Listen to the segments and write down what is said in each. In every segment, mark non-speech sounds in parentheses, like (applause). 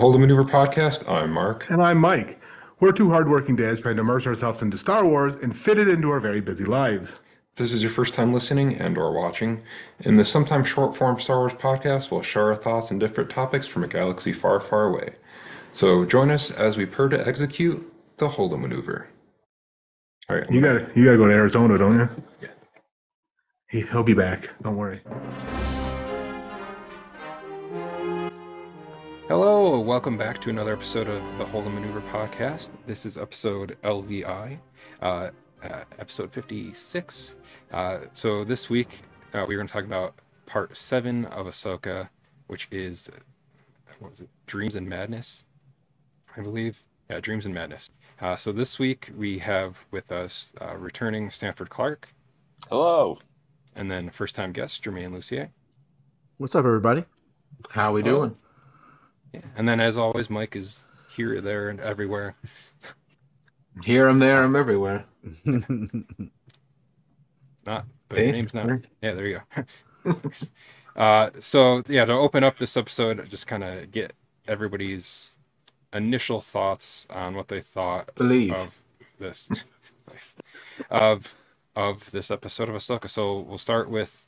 Holdo Maneuver podcast. I'm Marc. And I'm Mike. We're two hardworking dads trying to immerse ourselves into Star Wars and fit it into our very busy lives. If this is your first time listening and or watching, in this sometimes short form Star Wars podcast, we'll share our thoughts on different topics from a galaxy far, far away. So join us as we purr to execute the Holdo maneuver. All right, you got to you got to go to Arizona, don't you? Yeah. He, he'll be back. Don't worry. Hello, welcome back to another episode of the Holdo Maneuver podcast. This is episode LVI, uh, uh, episode 56. Uh, so this week uh, we're going to talk about part seven of Ahsoka, which is what was it? Dreams and Madness, I believe. Yeah, Dreams and Madness. Uh, so this week we have with us uh, returning Stanford Clark. Hello. And then first time guest Germain Lussier. What's up, everybody? How are we doing? Yeah. And then, as always, Mike is here, there, and everywhere. Here, I'm there, I'm everywhere. (laughs) not, but your name's not. Yeah, there you go. (laughs) uh, so, yeah, to open up this episode, just kind of get everybody's initial thoughts on what they thought Believe. of this. (laughs) nice. Of of this episode of Ahsoka. So we'll start with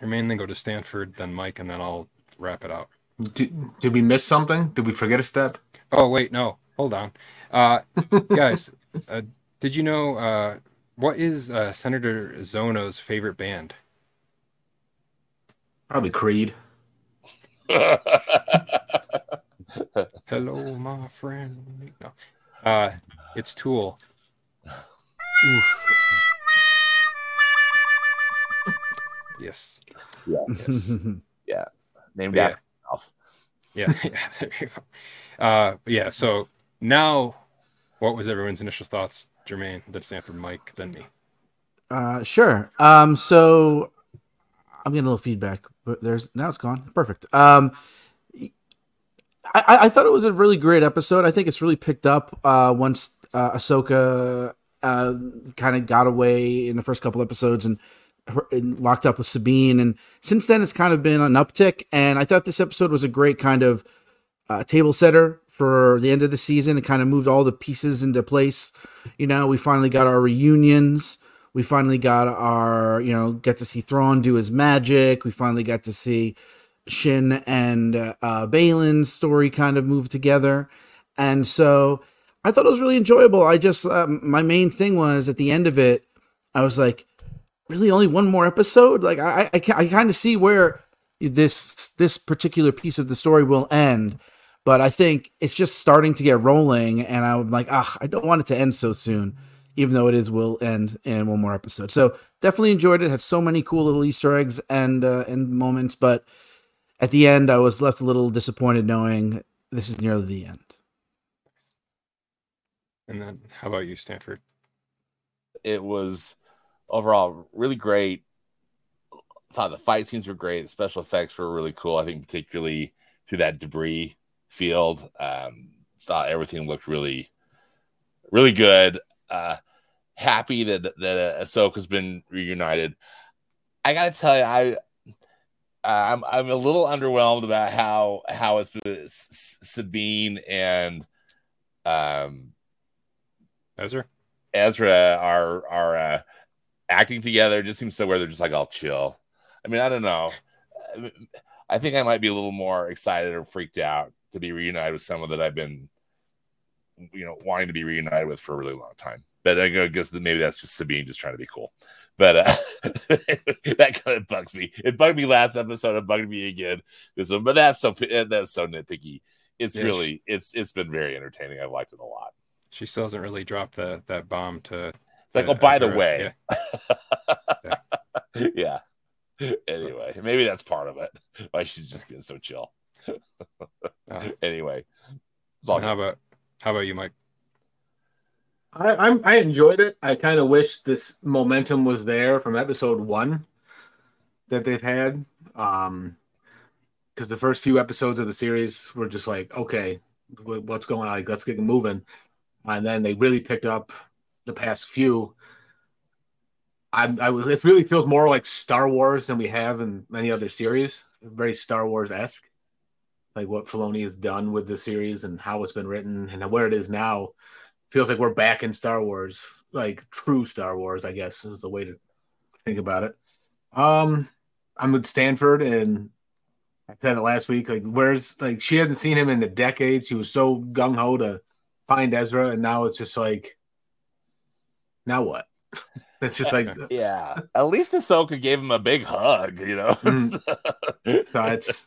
Germain, then go to Stanford, then Mike, and then I'll wrap it out. Did, did we miss something? Did we forget a step? Oh wait, no. Hold on, uh, (laughs) guys. Uh, did you know uh, what is uh, Senator Xiono's favorite band? Probably Creed. (laughs) Hello, my friend. No, uh, it's Tool. Oof. Yes. Yeah. Yes. (laughs) yeah. Named yeah. after yeah, (laughs) yeah, there you go. Uh, yeah, so now, what was everyone's initial thoughts, Germain, then Stanford Mike, then me? Uh, sure. Um, so I'm getting a little feedback, but there's now it's gone. Perfect. Um, I, I thought it was a really great episode. I think it's really picked up uh, once uh, Ahsoka uh, kind of got away in the first couple episodes and locked up with Sabine. And since then, it's kind of been an uptick. And I thought this episode was a great kind of uh, table setter for the end of the season. It kind of moved all the pieces into place. You know, we finally got our reunions. We finally got our, you know, get to see Thrawn do his magic. We finally got to see Shin and uh, uh, Baylan's story kind of move together. And so I thought it was really enjoyable. I just, um, my main thing was at the end of it, I was like, really only one more episode. Like I, I, I kind of see where this this particular piece of the story will end, but I think it's just starting to get rolling, and I'm like, ah, I don't want it to end so soon, even though it is will end in one more episode. So definitely enjoyed it. Had so many cool little Easter eggs and uh, and moments, but at the end, I was left a little disappointed knowing this is nearly the end. And then, how about you, Stanford? It was overall really great. Thought the fight scenes were great. The special effects were really cool. I think particularly through that debris field. Um, thought everything looked really, really good. Uh, happy that that uh, Ahsoka's been reunited. I gotta tell you, I I'm I'm a little underwhelmed about how how it's been Sabine and um Ezra Ezra are are uh, acting together just seems so where they're just like all chill. I mean, I don't know. I think I might be a little more excited or freaked out to be reunited with someone that I've been, you know, wanting to be reunited with for a really long time. But I guess that maybe that's just Sabine just trying to be cool. But uh, (laughs) that kind of bugs me. It bugged me last episode. It bugged me again this one. But that's so that's so nitpicky. It's yeah, really she, it's it's been very entertaining. I've liked it a lot. She still hasn't really dropped that that bomb to it's like, oh, by the way. (laughs) Yeah. yeah. Anyway, maybe that's part of it. Why she's just being so chill. uh, (laughs) anyway. how about how about you, Mike? I, I'm I enjoyed it. I kind of wish this momentum was there from episode one that they've had. Um because the first few episodes of the series were just like, okay, what's going on? Like, let's get moving. And then they really picked up the past few. I, I it really feels more like Star Wars than we have in many other series. Very Star Wars esque. like what Filoni has done with the series and how it's been written and where it is now. Feels like we're back in Star Wars, like true Star Wars, I guess is the way to think about it. Um, I'm with Stanford, and I said it last week. Like, where's like she hadn't seen him in a decade. She was so gung ho to find Ezra, and now it's just like, now what? (laughs) It's just like (laughs) yeah. At least Ahsoka gave him a big hug, you know. Mm. (laughs) so it's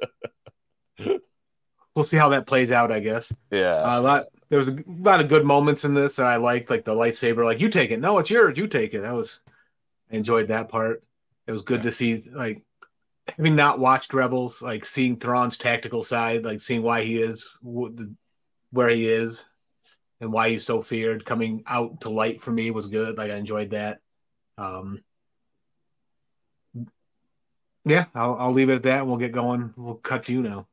we'll see how that plays out. I guess yeah. uh, a lot. There was a lot of good moments in this that I liked, like the lightsaber. Like you take it, no, it's yours. You take it. That was I enjoyed that part. It was good Yeah. to see like having not watched Rebels, like seeing Thrawn's tactical side, like seeing why he is wh- the- where he is and why he's so feared coming out to light for me was good. Like I enjoyed that. Um, yeah, I'll, I'll leave it at that. and We'll get going. We'll cut to you now.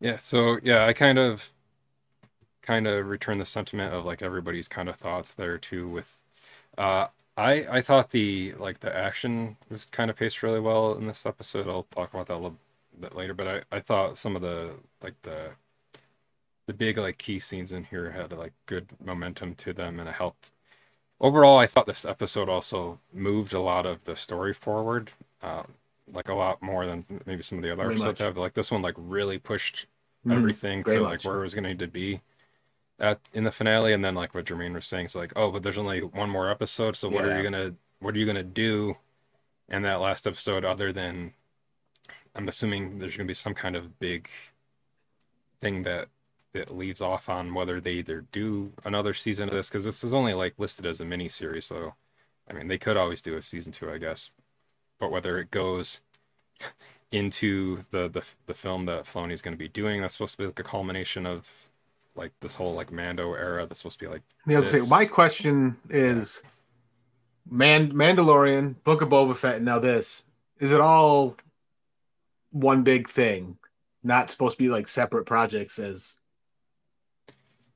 Yeah, so yeah, I kind of kind of return the sentiment of like everybody's kind of thoughts there too with uh I I thought the like the action was kind of paced really well in this episode. I'll talk about that a little bit later, but I I thought some of the like the the big like key scenes in here had like good momentum to them and it helped overall I thought this episode also moved a lot of the story forward um like a lot more than maybe some of the other Very episodes much. have like this one like really pushed Mhm. everything very to like much. where it was going to need to be at in the finale and then like what Germain was saying is like oh but there's only one more episode so what are you gonna what are you gonna do in that last episode other than I'm assuming there's gonna be some kind of big thing that it leaves off on whether they either do another season of this because this is only like listed as a mini series so I mean they could always do a season two I guess but whether it goes (laughs) into the the, the film that Filoni's going to be doing that's supposed to be like a culmination of like this whole like Mando era that's supposed to be like Yeah, I was gonna this- say, my question is Man Mandalorian, Book of Boba Fett, and now this. Is it all one big thing? Not supposed to be like separate projects as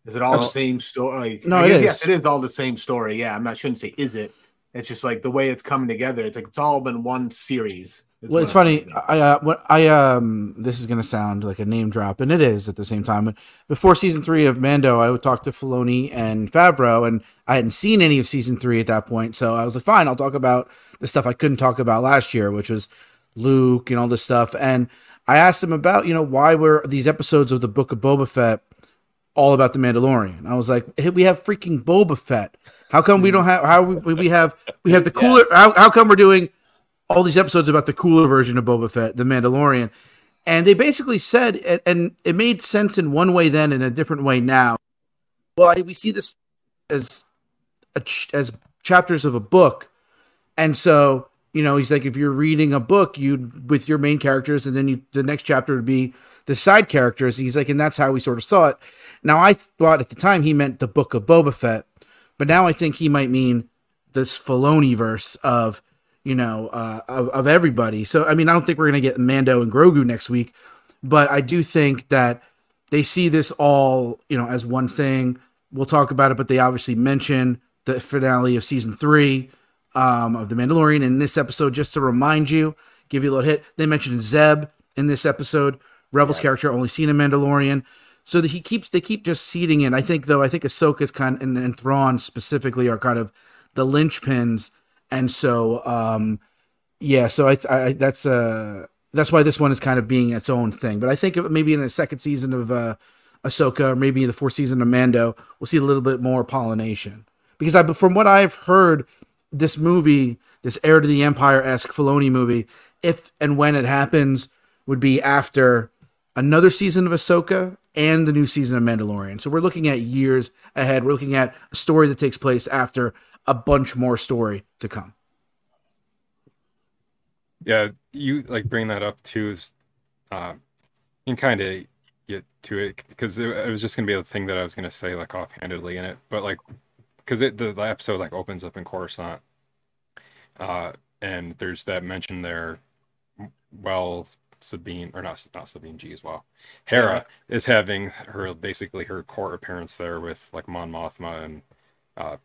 is it all the same story? Like, No, it is. Yes, it is all the same story. Yeah, I'm not shouldn't say is it. It's just like the way it's coming together. It's like it's all been one series. Well, it's funny. I uh, what I um, this is gonna sound like a name drop, and it is at the same time. But before season three of Mando, I would talk to Filoni and Favreau, and I hadn't seen any of season three at that point. So I was like, fine, I'll talk about the stuff I couldn't talk about last year, which was Luke and all this stuff. And I asked him about, you know, why were these episodes of the Book of Boba Fett all about the Mandalorian? I was like, hey, we have freaking Boba Fett. How come we don't have? How we, we have? We have the cooler. Yes. How, how come we're doing? all these episodes about the cooler version of Boba Fett, the Mandalorian. And they basically said, and- and it made sense in one way then in a different way now. Well, I, we see this as a ch- as chapters of a book, and so you know he's like, if you're reading a book, you with your main characters, and then you the next chapter would be the side characters. He's like, and that's how we sort of saw it. Now I thought at the time he meant the book of Boba Fett, but now I think he might mean this Filoni verse of you know, uh, of, of everybody. So, I mean, I don't think we're going to get Mando and Grogu next week, but I do think that they see this all, you know, as one thing. We'll talk about it, but they obviously mention the finale of season three um, of The Mandalorian in this episode, just to remind you, give you a little hit. They mentioned Zeb in this episode, Rebels character, only seen in Mandalorian. So that he keeps, they keep just seeding in. I think, though, I think Ahsoka's kind of, and, and Thrawn specifically are kind of the linchpins and so um yeah so i, I that's uh that's why this one is kind of being its own thing but i think maybe in the second season of uh ahsoka or maybe the fourth season of mando we'll see a little bit more pollination because I, from what i've heard this movie this heir to the empire-esque Filoni movie if and when it happens would be after another season of ahsoka and the new season of mandalorian so we're looking at years ahead we're looking at a story that takes place after a bunch more story to come. yeah you like bring that up too is uh you can kind of get to it because it, it was just gonna be a thing that I was gonna say like offhandedly in it but like because it the, the episode like opens up in Coruscant uh and there's that mention there well Sabine or not not Sabine G as well Hera is having her basically her court appearance there with like Mon Mothma and uh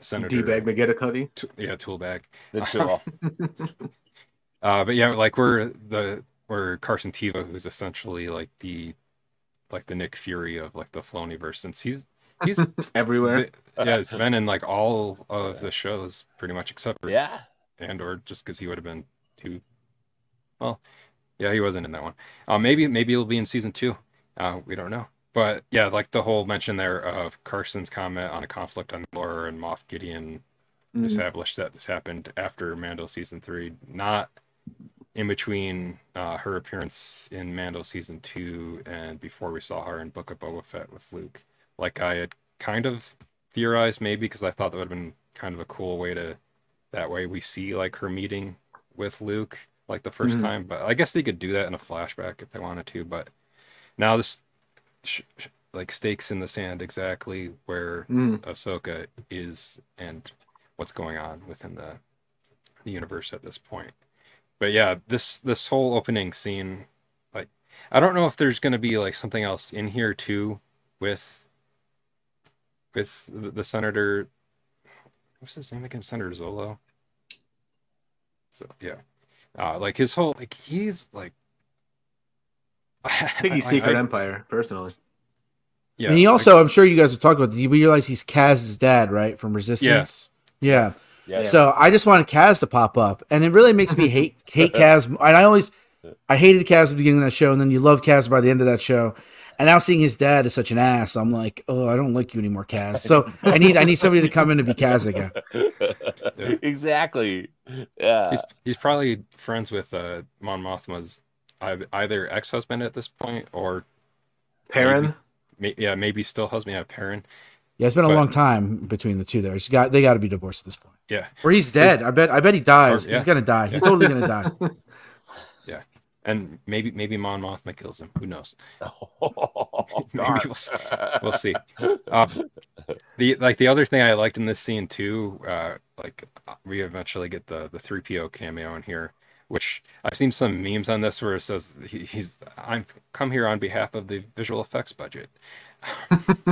Senator D-bag McGetticuddy. T- yeah Toolbag (laughs) uh, but yeah, like we're the we're Carson Teva, who's essentially like the like the Nick Fury of like the Filoniverse, since he's he's (laughs) everywhere. yeah, it's been in like all of the shows pretty much except for Yeah. and or just because he would have been too. Well, yeah, he wasn't in that one. Uh, maybe maybe it'll be in season two. Uh, we don't know. But yeah, like the whole mention there of Carson's comment on a conflict on Laura and Moff Gideon Mhm. established that this happened after Mando season three, not in between uh, her appearance in Mando season two and before we saw her in Book of Boba Fett with Luke. Like I had kind of theorized maybe because I thought that would have been kind of a cool way to that way we see like her meeting with Luke like the 1st Mhm. time. But I guess they could do that in a flashback if they wanted to. But now this sh- sh- like stakes in the sand exactly where Mm. Ahsoka is and what's going on within the the universe at this point. But yeah, this this whole opening scene, like I don't know if there's gonna be like something else in here too with with the, the senator. What's his name again? Senator Zolo. So yeah, uh, like his whole like he's like. (laughs) I think he's Secret Empire, personally. Yeah, and he also, I'm sure you guys have talked about this. You realize he's Kaz's dad, right? From Resistance. Yeah. Yeah. So I just wanted Kaz to pop up, and it really makes me (laughs) hate hate Kaz. And I always, I hated Kaz at the beginning of that show, and then you love Kaz by the end of that show. And now seeing his dad is such an ass, I'm like, oh, I don't like you anymore, Kaz. So I need I need somebody to come in and be Kaz again. (laughs) (laughs) exactly. Yeah. He's he's probably friends with uh, Mon Mothma's either ex-husband at this point or Perrin. may, yeah maybe still husband. Yeah, Perrin. Yeah, it's been a long time between the two. There, he's got they got to be divorced at this point. Yeah, Or he's dead. I bet. I bet he dies. Or- yeah. He's gonna die. He's totally gonna (laughs) die. And maybe maybe Mon Mothma kills him. Who knows? (laughs) Oh, (laughs) Maybe we'll see. We'll see. Um, the like the other thing I liked in this scene too, uh, like we eventually get the the three PO cameo in here, which I've seen some memes on this where it says he, he's I'm come here on behalf of the visual effects budget. (laughs)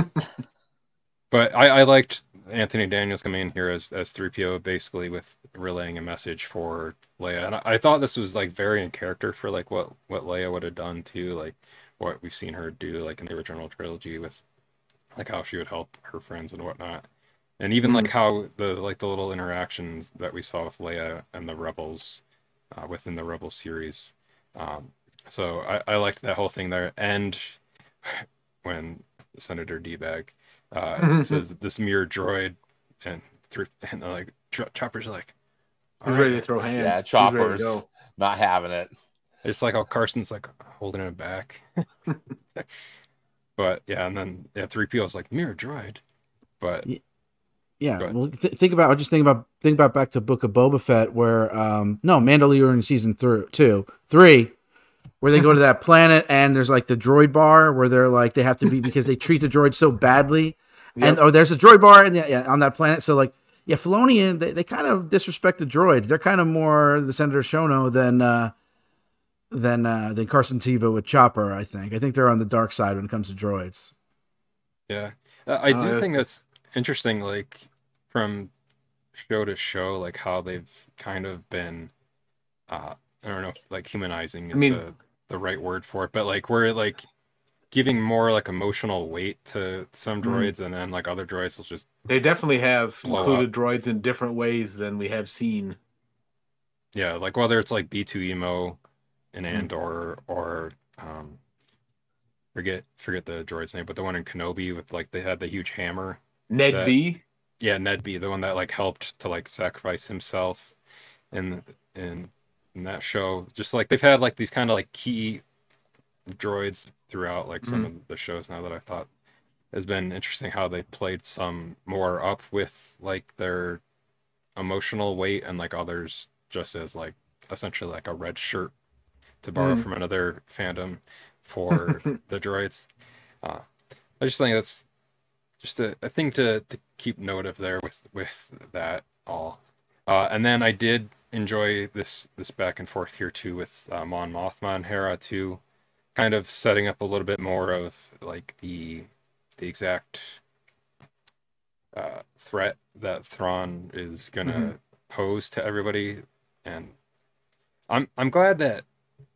but I, I liked Anthony Daniels coming in here as as three PO basically with relaying a message for Leia, and I, I thought this was like very in character for like what what Leia would have done too, like what we've seen her do like in the original trilogy with like how she would help her friends and whatnot. And even like how the like the little interactions that we saw with leia and the rebels uh, within the rebel series. Um, so I, I liked that whole thing there. And (sighs) when senator d-bag uh, (laughs) says this mirror droid and through and they're like Ch- chopper's like He's "All ready to throw hands. Yeah, He's ready to choppers. go. Not having it. It's like how Carson's like holding it back. (laughs) but yeah, and then yeah, three PO is like mirror droid. But Yeah, Go ahead. well, th- think about. I just think about think about back to Book of Boba Fett, where um no Mandalorian season three, two, three, where they go to that planet and there's like the droid bar where they're like they have to be (laughs) because they treat the droid so badly, and oh, there's a droid bar and yeah, on that planet. So like yeah, Filoni and they, they kind of disrespect the droids. They're kind of more the Senator Shono than uh than uh than Carson Teva with Chopper. I think. I think they're on the dark side when it comes to droids. yeah, Uh, I do yeah. think that's interesting. Like from show to show, like how they've kind of been. uh I don't know, if, like humanizing is mean- the the right word for it, but like we're like giving more like emotional weight to some Mhm. droids, and then like other droids will just They definitely have included droids in different ways than we have seen. Yeah, like whether it's like B2EMO in Mm. Andor or um forget forget the droid's name, but the one in Kenobi with like they had the huge hammer. Ned That- B. Yeah, Ned B, the one that like helped to like sacrifice himself in in in that show. Just like they've had like these kind of like key droids throughout like some of the shows now that I thought has been interesting how they played some more up with like their emotional weight and like others just as like essentially like a red shirt to borrow Mm. from another fandom for (laughs) the droids. Uh, I just think that's just a, a thing to, to keep note of there with with that all. Uh, and then I did enjoy this this back and forth here too with uh, Mon Mothma and Hera too, kind of setting up a little bit more of like the the exact uh, threat that Thrawn is gonna Mhm. pose to everybody, and I'm I'm glad that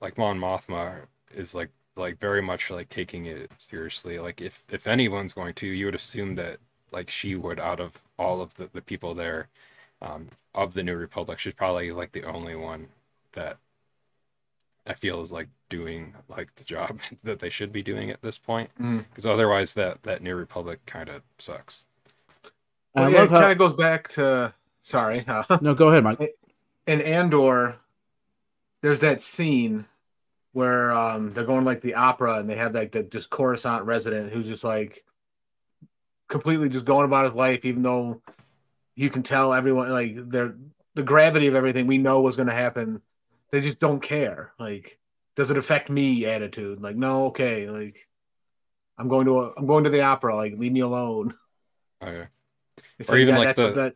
like Mon Mothma is like like very much like taking it seriously. Like if if anyone's going to, you would assume that like she would out of all of the, the people there um, of the New Republic, she's probably like the only one that I feel is like doing like the job (laughs) that they should be doing at this point. Mm. Because otherwise, that that New Republic kind of sucks. Well, yeah, it how- kind of goes back to sorry. (laughs) Uh, No, go ahead, Mike. in Andor, there's that scene where um they're going like the opera and they have like the just Coruscant resident who's just like completely just going about his life, even though you can tell everyone like they're the gravity of everything we know was gonna happen. They just don't care. Like, does it affect me attitude? Like, no, okay, like I'm going to a, I'm going to the opera, like leave me alone. Oh, okay. It's Or like, even yeah, like that's what that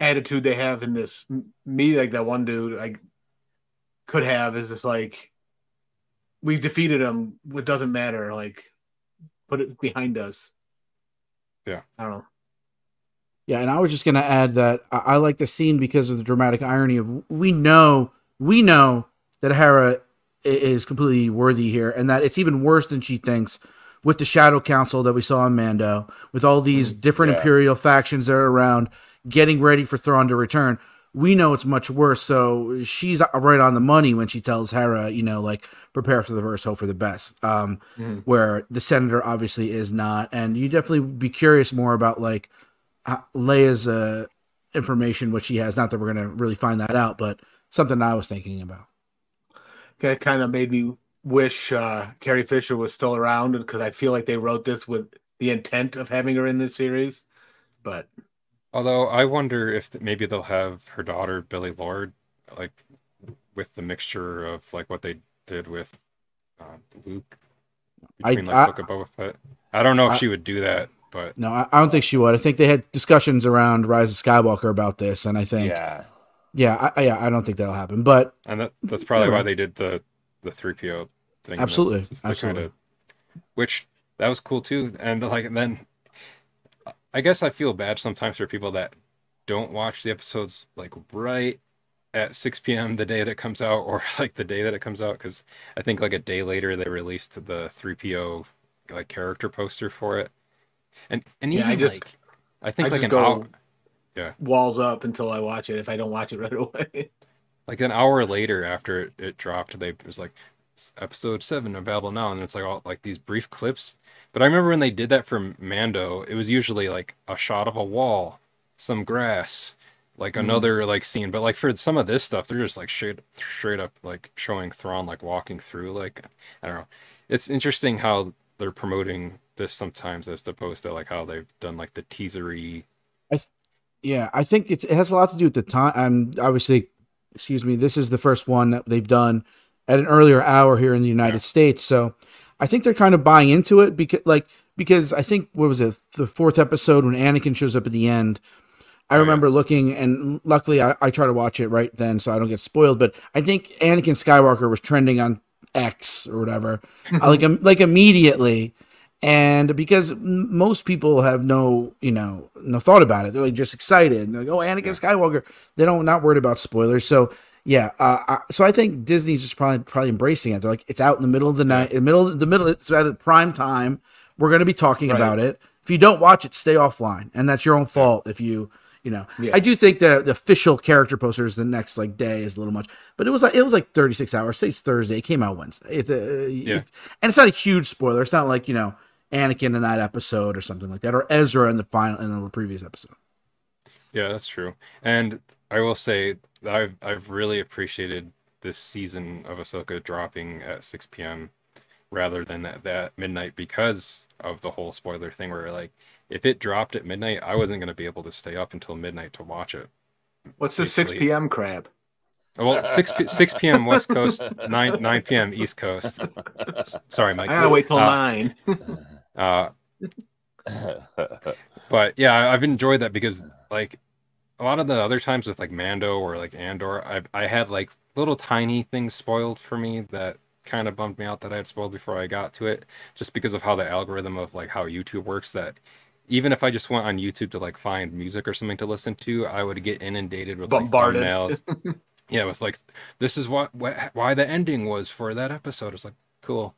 attitude they have in this. Me, like that one dude, like could have is just like we defeated him. It doesn't matter. Like put it behind us. Yeah. I don't know. Yeah, and I was just gonna add that I, I like the scene because of the dramatic irony of we know we know that Hera is completely worthy here, and that it's even worse than she thinks with the Shadow Council that we saw in Mando, with all these different yeah. Imperial factions that are around, getting ready for Thrawn to return. We know it's much worse, so she's right on the money when she tells Hera, you know, like prepare for the worst, hope for the best. Um, Mhm. Where the senator obviously is not, and you definitely be curious more about like Leia's uh, information, which she has. Not that we're gonna really find that out, but something I was thinking about. That kind of made me wish uh, Carrie Fisher was still around because I feel like they wrote this with the intent of having her in this series. But Although I wonder if maybe they'll have her daughter Billie Lourd, like with the mixture of like what they did with uh, Luke I- between like I- Book of Boba Fett. I don't know if I- she would do that, but No, I, I don't think she would. I think they had discussions around Rise of Skywalker about this, and I think, yeah, Yeah. I, yeah, I don't think that'll happen. But and that that's probably why they did the the three PO thing. in this, Absolutely, just absolutely. Kinda, which that was cool too, and like and then I guess I feel bad sometimes for people that don't watch the episodes like right at 6 p.m. the day that it comes out or (laughs) like the day that it comes out because I think like a day later they released the 3PO like character poster for it. And and Yeah, even I just- like I think I like an hour Yeah. walls up until I watch it. If I don't watch it right (laughs) away, like an hour later after it, it dropped they it was like episode 7 available now and it's like all like these brief clips. But I remember when they did that for Mando, it was usually like a shot of a wall, some grass, like Mhm. another like scene. But like for some of this stuff, they're just like straight straight up like showing Thrawn like walking through. Like I don't know. It's interesting how they're promoting this sometimes as opposed to like how they've done like the teasery. i yeah, I think it's, it has a lot to do with the time. Um, obviously, excuse me, this is the first one that they've done at an earlier hour here in the United Yeah. States, so I think they're kind of buying into it because, like, because I think what was it, the fourth episode when Anakin shows up at the end. I Oh, yeah. remember looking, and luckily I, I try to watch it right then so I don't get spoiled. But I think Anakin Skywalker was trending on X or whatever, (laughs) uh, like like immediately, and because most people have no you know no thought about it, they're like just excited. They're like, oh, Anakin Skywalker. They don't not worried about spoilers. So yeah, uh, I, so I think Disney's just probably probably embracing it. They're like, it's out in the middle of the night, in the middle the middle. It's at prime time. We're going to be talking Right. about it. If you don't watch it, stay offline, and that's your own fault. If you you know, Yeah. I do think the, the official character posters the next like day is a little much, but it was like it was like 36 hours. Say it's Thursday, it came out Wednesday. It's uh, a, Yeah. and it's not a huge spoiler. It's not like you know Anakin in that episode or something like that, or Ezra in the final in the previous episode. Yeah, that's true. And I will say I've I've really appreciated this season of Ahsoka dropping at 6 p.m. rather than that, that midnight because of the whole spoiler thing where like if it dropped at midnight, I wasn't gonna be able to stay up until midnight to watch it. what's the six p.m. crab? Well, 6 p- 6 p.m. West Coast, 9 9 p.m. East Coast. Sorry, Mike. I gotta wait till Uh, nine. (laughs) Uh, but yeah, I've enjoyed that because like a lot of the other times with like Mando or like Andor, I I had like little tiny things spoiled for me that kind of bummed me out that I had spoiled before I got to it, just because of how the algorithm of like how YouTube works. That even if I just went on YouTube to like find music or something to listen to, I would get inundated with like Bombarded. thumbnails. (laughs) yeah, with like this is what wh- why the ending was for that episode. It's like cool,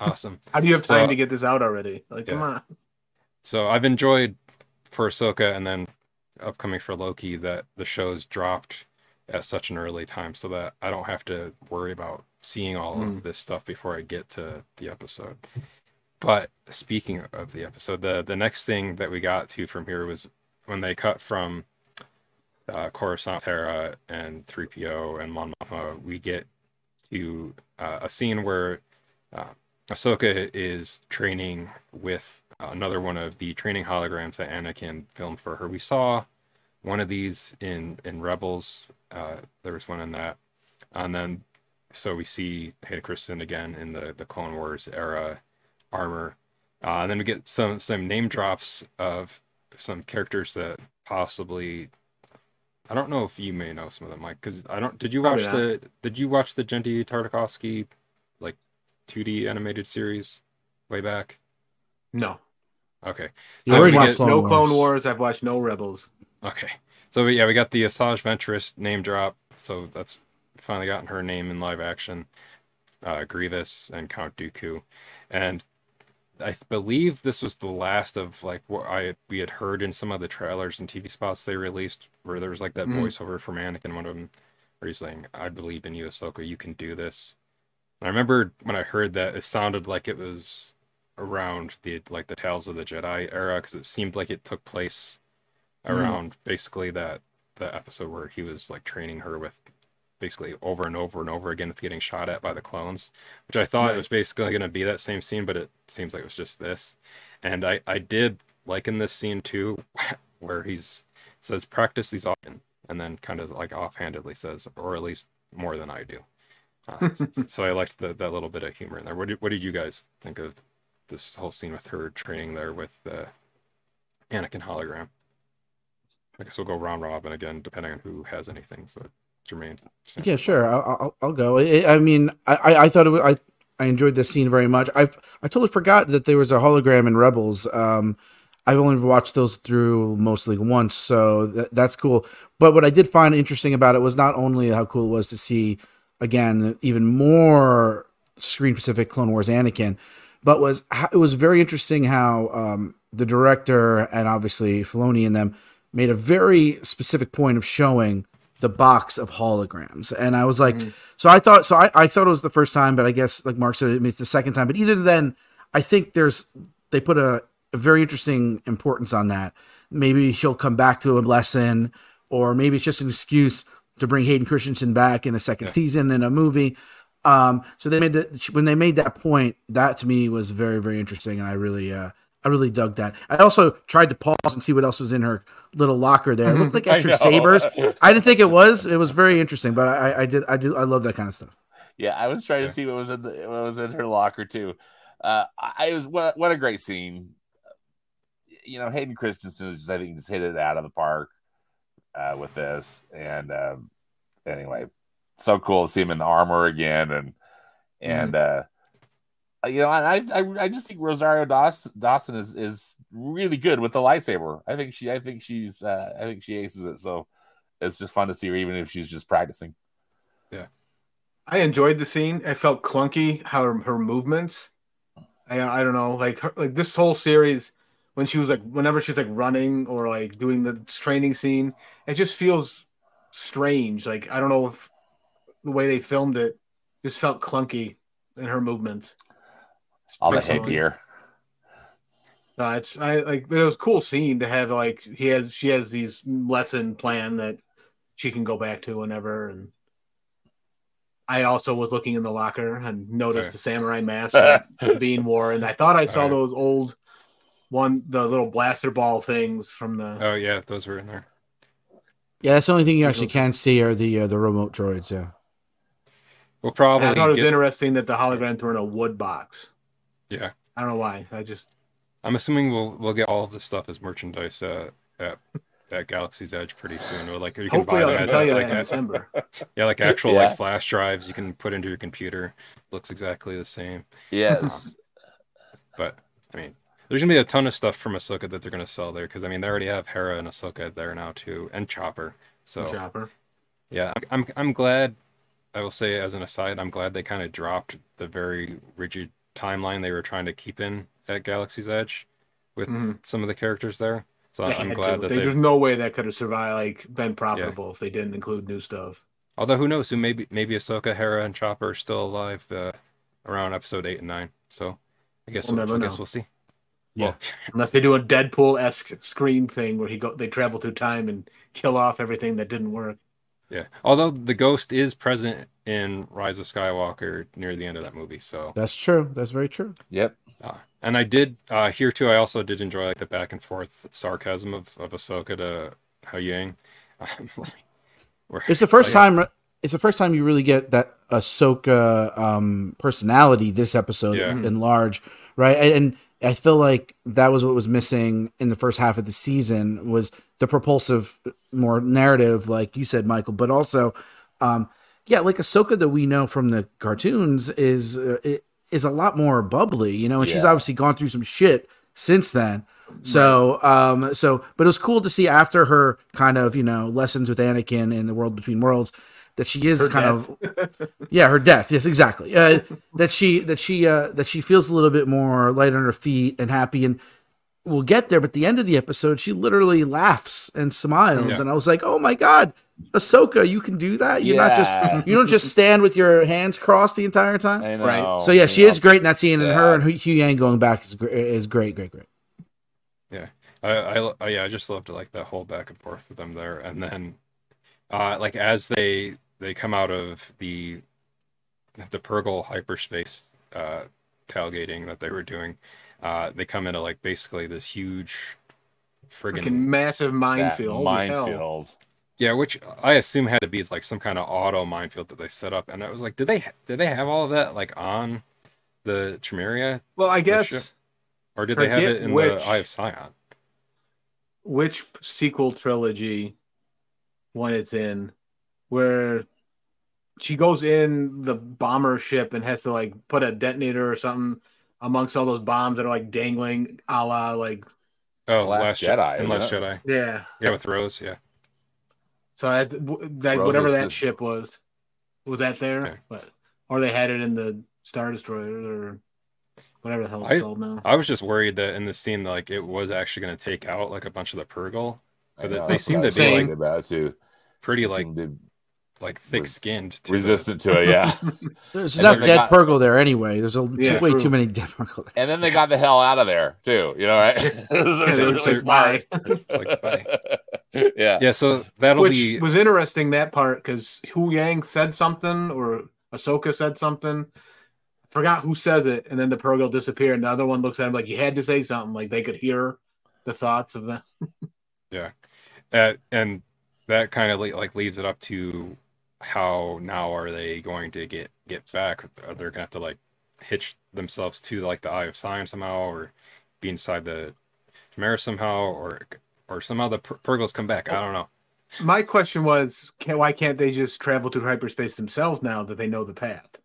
awesome. (laughs) How do you have time So- to get this out already? Like, come on. So I've enjoyed for Ahsoka and then upcoming for Loki that the shows dropped at such an early time so that I don't have to worry about seeing all Mm. of this stuff before I get to the episode. But speaking of the episode, the the next thing that we got to from here was when they cut from uh, Coruscant, Terra, and 3PO and Mon Mothma, we get to uh, a scene where uh, Ahsoka is training with another one of the training holograms that Anakin filmed for her. We saw one of these in in Rebels. Uh, there was one in that, and then so we see Hayden Christensen again in the the Clone Wars era armor, uh, and then we get some some name drops of some characters that possibly. I don't know if you may know some of them, Mike, because I don't. Did you watch the? Did you watch the Genndy Tartakovsky, like, 2D animated series, way back? No. Okay. You So already we watched get- no Wars. Clone Wars. I've watched no Rebels. Okay. So yeah, we got the Asajj Ventress name drop. So that's finally gotten her name in live action. Uh, Grievous and Count Dooku, and I believe this was the last of like what I we had heard in some of the trailers and TV spots they released, where there was like that Mm. voiceover from Anakin, one of them, where he's saying, "I believe in you, Ahsoka. You can do this." And I remember when I heard that, it sounded like it was around the like the Tales of the Jedi era because it seemed like it took place Mm. around basically that the episode where he was like training her with basically over and over and over again It's getting shot at by the clones which i thought Right. it was basically going to be that same scene but it seems like it was just this and i i did like in this scene too (laughs) where he's says practice these often and then kind of like offhandedly says or at least more than i do uh, (laughs) so i liked the, that little bit of humor in there what did, what did you guys think of this whole scene with her training there with the anakin hologram I guess we'll go round robin again, depending on who has anything. So, Germain. Yeah, sure. I'll, I'll, I'll go. I, I mean, I, I thought it was, I, I enjoyed this scene very much. I I totally forgot that there was a hologram in Rebels. Um, I've only watched those through mostly once, so that, that's cool. But what I did find interesting about it was not only how cool it was to see again even more screen specific Clone Wars Anakin, but was how, it was very interesting how um, the director and obviously Filoni and them made a very specific point of showing the box of holograms. And I was like, so I thought, so I, I thought it was the first time, but I guess like Marc said, it's the second time. But either then, I think there's they put a, a very interesting importance on that. Maybe she'll come back to a lesson, or maybe it's just an excuse to bring Hayden Christensen back in a second season in a movie. Um, so they made the, when they made that point, that to me was very very interesting, and I really uh, I really dug that. I also tried to pause and see what else was in her little locker there. It looked like (laughs) extra sabers. I didn't think it was. It was very interesting, but I, I did I do I love that kind of stuff. Yeah, I was trying Yeah. to see what was in the what was in her locker too. Uh, I it was what what a great scene. You know, Hayden Christensen is just, I think just hit it out of the park uh, with this, and um, anyway, so cool to see him in the armor again, and and uh, you know, I I I just think Rosario Dawson, Dawson is is really good with the lightsaber. I think she I think she's uh, I think she aces it. So it's just fun to see her, even if she's just practicing. Yeah, I enjoyed the scene. I felt clunky how her, her movements. I I don't know, like her, like this whole series when she was like whenever she's like running or like doing the training scene, it just feels strange. Like I don't know if the way they filmed it just felt clunky in her movements. All the Personally. headgear. Uh, it's I like it was a cool scene to have like he has she has these lesson plan that she can go back to whenever and I also was looking in the locker and noticed Okay. the samurai mask (laughs) being Bean wore and I thought I saw Alright. those old one the little blaster ball things from the Oh yeah, those were in there. Yeah, that's the only thing you actually can see are the uh, the remote droids. Yeah. We'll I thought it was get, interesting that the holograms were in a wood box. Yeah. I don't know why. I just I'm assuming we'll we'll get all of this stuff as merchandise uh, at at Galaxy's Edge pretty soon. Or like you can hopefully buy I them can as tell you like in a- December. (laughs) yeah, like actual Yeah. like flash drives you can put into your computer. Looks exactly the same. Yes. (laughs) But I mean, there's gonna be a ton of stuff from Ahsoka that they're gonna sell there because I mean they already have Hera and Ahsoka there now too, and Chopper. So Chopper. Yeah, I'm, I'm I'm glad. I will say as an aside, I'm glad they kind of dropped the very rigid timeline they were trying to keep in at Galaxy's Edge with Mhm. some of the characters there. So They I'm glad to. that They- there's no way that could have survived, like been profitable if they didn't include new stuff. Although who knows? Who maybe maybe Ahsoka, Hera, and Chopper are still alive uh, around episode eight and nine. So I guess We'll we'll, never I guess know. we'll see. Yeah. Well, (laughs) Unless they do a Deadpool esque scream thing where he go they travel through time and kill off everything that didn't work. Yeah. Although the ghost is present in Rise of Skywalker near the end of that movie, so That's true. That's very true. Yep. Uh, and I did uh, here too. I also did enjoy like the back and forth sarcasm of of Ahsoka to Huyang. (laughs) Um, It's the first (laughs) oh, yeah. time. It's the first time you really get that Ahsoka um, personality this episode Yeah. in large, right? And, and I feel like that was what was missing in the first half of the season was the propulsive, more narrative, like you said, Michael, but also, um, yeah, like Ahsoka that we know from the cartoons is uh, is a lot more bubbly, you know, and she's obviously gone through some shit since then. So, um, so, but it was cool to see after her kind of, you know, lessons with Anakin in the world between worlds that she is Her kind of, (laughs) yeah, her death. Yes, exactly. Uh, that she, that she, uh, that she feels a little bit more light on her feet and happy. And we'll get there. But at the end of the episode, she literally laughs and smiles. Yeah. And I was like, oh my God, Ahsoka, you can do that. You're not just, you don't just stand with your hands crossed the entire time. I know. Right. So yeah, she You is know, great in that scene, and her and Huyang going back is great. Is great, great, great. I, I, I yeah, I just loved like that whole back and forth with them there, and then, uh, like as they they come out of the the Purgle hyperspace uh, tailgating that they were doing, uh, they come into like basically this huge friggin' Freaking massive minefield. Minefield. yeah, which I assume had to be it's like some kind of auto minefield that they set up, and I was like, did they did they have all of that like on the Chimaera, Well, I ship. guess or did they have it in which- the Eye of Sion? which sequel trilogy when it's in where she goes in the bomber ship and has to like put a detonator or something amongst all those bombs that are like dangling a la like Oh, Last Last Jedi, Jedi, isn't Last? Jedi, yeah yeah, with Rose, yeah. so that, that Rose whatever that the- ship was was that there Okay. but or they had it in the star destroyer or whatever the hell it's I- called now I was just worried that in the scene, like it was actually going to take out like a bunch of the Purgle, But they- know, they seem to be, like- about it, too. pretty They like to like thick skinned, resistant to it, (laughs) yeah. There's And enough dead got- Purgle there anyway. There's a Yeah, too, way true. too many dead Purgle there. and then they got the hell out of there too. You know, right? (laughs) (laughs) It was Yeah, really just smart. like, bye. yeah. Yeah, so that'll which be was interesting that part because Huyang said something or Ahsoka said something. Forgot who says it, and then the Purgle disappeared, and the other one looks at him like you had to say something, like they could hear the thoughts of them. uh, and that kind of like leaves it up to how now are they going to get get back? Are they gonna have to like hitch themselves to like the Eye of Sion somehow, or be inside the Chimaera somehow, or or somehow the Pur- Purgles come back? I don't know. My question was, can, why can't they just travel through hyperspace themselves now that they know the path?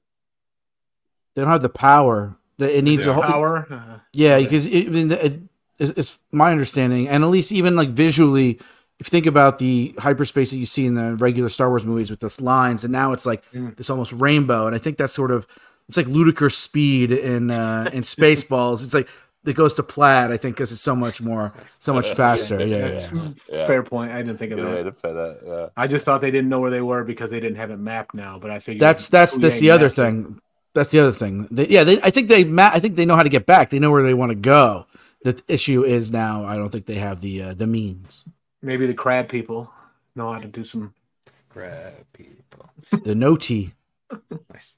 They don't have the power. The- It needs a whole Power. Uh, Yeah, Okay. because it, I it, it's it's my understanding, and at least even like visually, if you think about the hyperspace that you see in the regular Star Wars movies with those lines, and now it's like Mm. this almost rainbow, and I think that's sort of it's like ludicrous speed in uh, (laughs) in Spaceballs. It's like it goes to plaid, I think, because it's so much more, so much faster. Yeah, yeah, that's yeah. Yeah. Fair point. I didn't think of Good way that. to put it. Yeah. I just thought they didn't know where they were because they didn't have it mapped now. But I figured That's that's Hu that's the other mapped it. thing. That's the other thing. They, yeah, they, I think they ma- I think they know how to get back. They know where they want to go. The issue is now I don't think they have the uh, the means. Maybe the crab people know how to do some. crab people. The no T. Nice.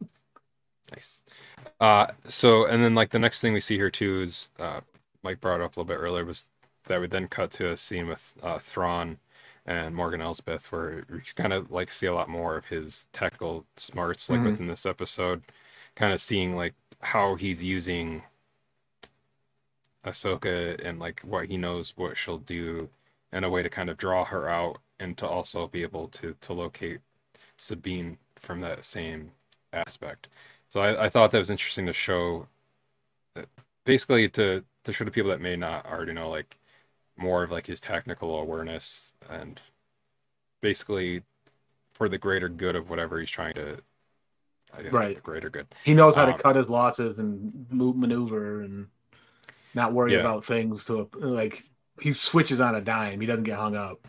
Nice. Uh, so, and then like the next thing we see here too is uh, Mike brought up a little bit earlier was that we then cut to a scene with uh, Thrawn and Morgan Elsbeth where we kind of like see a lot more of his technical smarts like Mhm. within this episode, kind of seeing like how he's using Ahsoka and like what he knows what she'll do in a way to kind of draw her out and to also be able to to locate Sabine from that same aspect. So I, I thought that was interesting to show, that basically to to show the people that may not already know like more of like his technical awareness and basically for the greater good of whatever he's trying to. I guess Right. the greater good. He knows how to Um, cut his losses and move, maneuver, and not worry Yeah. about things. To like, he switches on a dime. He doesn't get hung up.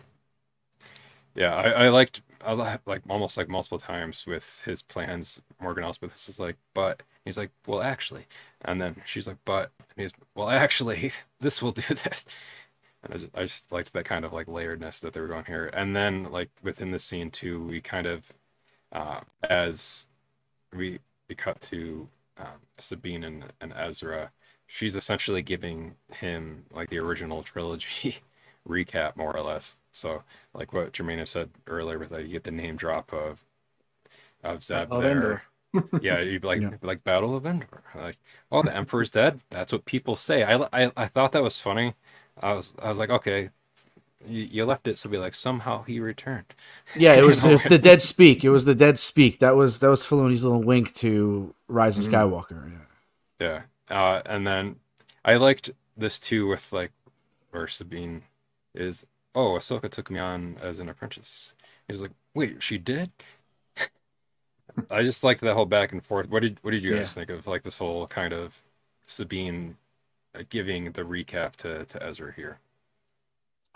Yeah, I, I liked I like almost like multiple times with his plans. Morgan Elsbeth is like, but he's like, well, actually, and then she's like, but and he's well, actually, (laughs) this will do (laughs) this. And I just, I just liked that kind of like layeredness that they were going here. And then like within the scene too, we kind of uh, as we we cut to um, Sabine and, and Ezra, she's essentially giving him like the original trilogy (laughs) recap more or less. So like what Germain said earlier with like you get the name drop of of Zeb Of there. (laughs) Yeah, you'd be like Yeah. like Battle of Endor. Like, oh, the Emperor's dead. That's what people say. I, I I thought that was funny. I was I was like, okay, you, you left it so be like somehow he returned. Yeah, it (laughs) was, it was the dead speak. It was the dead speak. That was that was Filoni's little wink to Rise of Mhm. Skywalker. Yeah. Yeah. Uh, and then I liked this too with like where Sabine is. Oh, Ahsoka took me on as an apprentice. He's like, wait, she did. (laughs) I just liked that whole back and forth. What did what did you guys think of like this whole kind of Sabine uh, giving the recap to to Ezra here?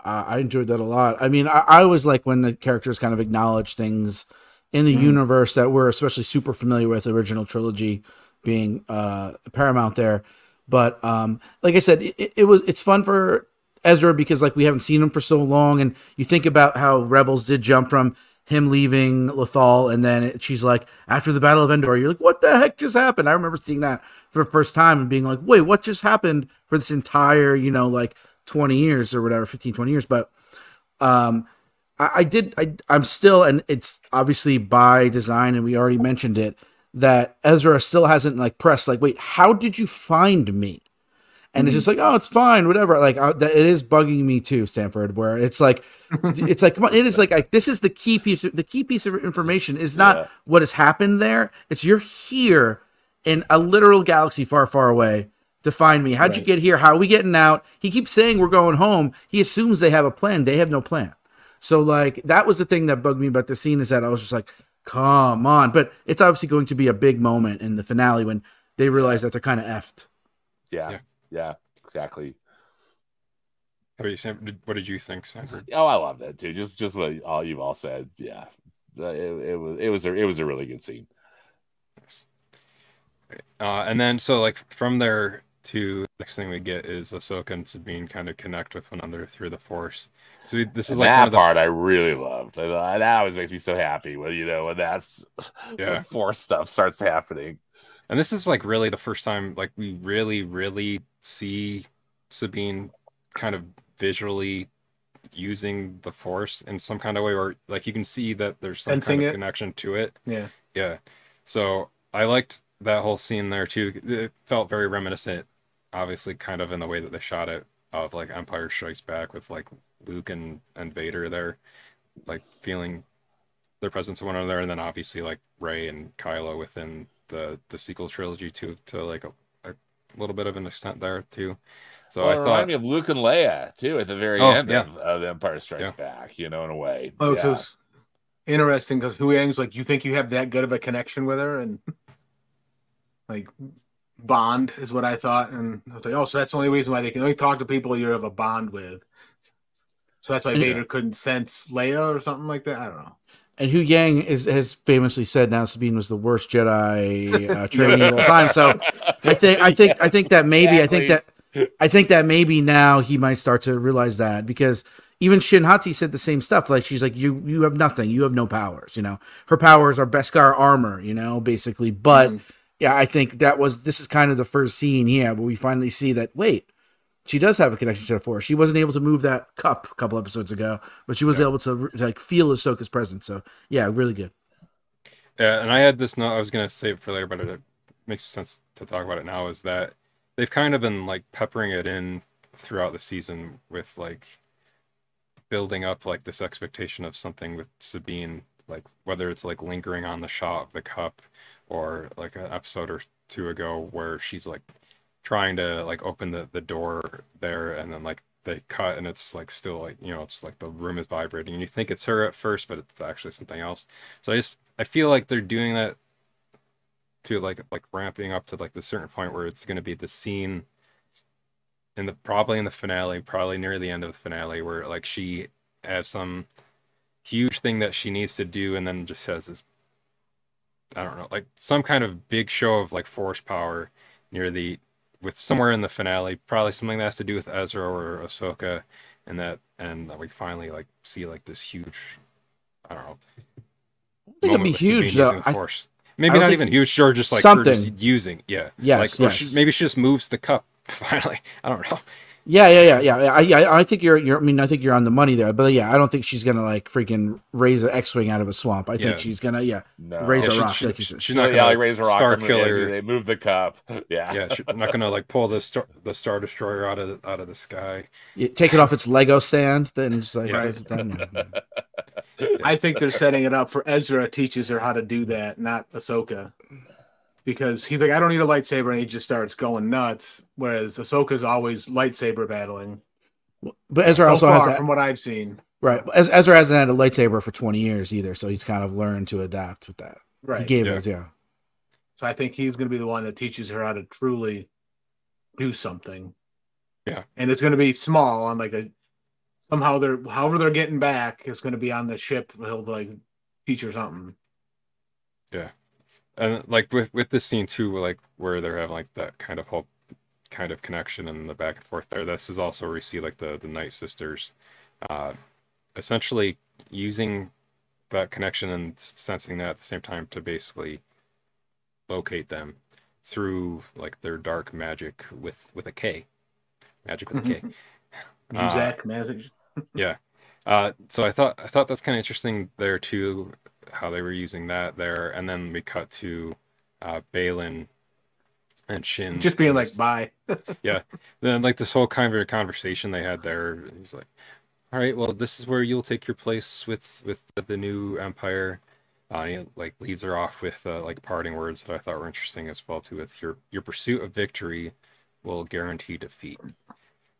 Uh, I enjoyed that a lot. I mean, I, I always like when the characters kind of acknowledge things in the Mhm. universe that we're especially super familiar with, the original trilogy being uh, paramount there. But um, like I said, it, it was it's fun for Ezra because like we haven't seen him for so long, and you think about how Rebels did jump from him leaving Lothal, and then it, she's like, after the Battle of Endor, you're like, what the heck just happened? I remember seeing that for the first time and being like, wait, what just happened for this entire, you know, like 20 years or whatever, 15, 20 years. But um, I, I did, I, I'm still, and it's obviously by design, and we already mentioned it, that Ezra still hasn't like pressed, like, wait, how did you find me? And it's just like, oh, it's fine, whatever. Like, uh, that it is bugging me too, Stanford. Where it's like, (laughs) it's like, come on, it is like, this is the key piece. Of, the key piece of information is not Yeah. what has happened there. It's you're here in a literal galaxy far, far away to find me. How'd you get here? How are we getting out? He keeps saying we're going home. He assumes they have a plan. They have no plan. So like that was the thing that bugged me about the scene is that I was just like, come on. But it's obviously going to be a big moment in the finale when they realize that they're kind of effed. Yeah, Yeah. yeah, exactly. How about you, Sam? What did you think, Stanford? Oh, I love that too. Just just what all you've all said. Yeah, Uh, it, it was it was a it was a really good scene. Nice. Uh, and then so like from there to next thing we get is Ahsoka and Sabine kind of connect with one another through the Force. So we, this is And like one that of the part I really loved. I, I- that always makes me so happy when you know when that's (laughs) Yeah. when force stuff starts happening. And this is like really the first time like we really, really see Sabine kind of visually using the force in some kind of way or like you can see that there's some Sensing kind of it. connection to it. Yeah. Yeah. So I liked that whole scene there too. It felt very reminiscent, obviously kind of in the way that they shot it of like Empire Strikes Back with like Luke and, and Vader there, like feeling their presence of one another, and then obviously like Rey and Kylo within the the sequel trilogy too, to like a, a little bit of an extent there too. So well, I it thought, reminded me of Luke and Leia too at the very Oh, end yeah. of, of Empire Strikes Back. You know, in a way. Oh, yeah. so it's interesting because Huyang's like, you think you have that good of a connection with her, and (laughs) like bond is what I thought, and I was like, oh, so that's the only reason why they can only talk to people you have a bond with. So that's why Yeah. Vader couldn't sense Leia or something like that. I don't know. And Huyang is, has famously said now Sabine was the worst Jedi uh, (laughs) trainee of all time. So I think I think I think that maybe I think that I think that maybe now he might start to realize that because even Shin Hati said the same stuff. Like she's like, you you have nothing, you have no powers. You know, her powers are Beskar armor. You know, basically. But Mhm. Yeah, I think that was this is kind of the first scene here where we finally see that. Wait. She does have a connection to the Force. She wasn't able to move that cup a couple episodes ago, but she was able to, to like feel Ahsoka's presence. So yeah, really good. Yeah, and I had this note I was gonna save it for later, but it makes sense to talk about it now. Is that they've kind of been like peppering it in throughout the season with like building up like this expectation of something with Sabine, like whether it's like lingering on the shot of the cup or like an episode or two ago where she's like trying to like open the, the door there and then like they cut and it's like still like you know it's like the room is vibrating. And you think it's her at first but it's actually something else. So i just i feel like they're doing that to like like ramping up to like the certain point where it's going to be the scene in the probably in the finale probably near the end of the finale where like she has some huge thing that she needs to do and then just has this i don't know like some kind of big show of like force power near the with somewhere in the finale, probably something that has to do with Ezra or Ahsoka, and that and that we finally like see like this huge, I don't know. I think it'd be huge though. I, force. Maybe not even huge, or just like something just using, yeah, yes, like yes. she, maybe she just moves the cup (laughs) finally. I don't know. Yeah, yeah, yeah, yeah. I, yeah, I think you're, you're. I mean, I think you're on the money there. But yeah, I don't think she's gonna like freaking raise an X-wing out of a swamp. I Yeah. think she's gonna, yeah, No. raise Yeah, a she- rock, she- like you said. She's not gonna like like, raise a rock. star and- yeah, killer. They move the cup. (laughs) Yeah. Yeah, she's not gonna like pull the star the star destroyer out of the, out of the sky. You take it off its Lego stand, then just like Yeah. write it yeah. (laughs) I think they're setting it up for Ezra teaches her how to do that, not Ahsoka. Because he's like, I don't need a lightsaber, and he just starts going nuts. Whereas Ahsoka's always lightsaber battling. But Ezra so also far, has that, from what I've seen. right. Ez- Ezra hasn't had a lightsaber for twenty years either, so he's kind of learned to adapt with that. Right, He Right. gave Yeah. us, yeah. So I think he's going to be the one that teaches her how to truly do something. Yeah. And it's going to be small on like a somehow they're however they're getting back is going to be on the ship. He'll like teach her something. And like with with this scene too like where they're having like that kind of whole kind of connection and the back and forth there this is also where you see like the the night sisters uh essentially using that connection and sensing that at the same time to basically locate them through like their dark magic with with a k. Magic with a k. (laughs) (laughs) Uh, Muzak, Mazik. uh, so I thought I thought that's kind of interesting there too, how they were using that there, and then we cut to uh, Baylan and Shin Just being like, bye. (laughs) Yeah, then like this whole kind of conversation they had there. He's like, "All right, well, this is where you'll take your place with with the, the new empire." Uh, he like leaves her off with uh, like parting words that I thought were interesting as well too. With your your pursuit of victory will guarantee defeat.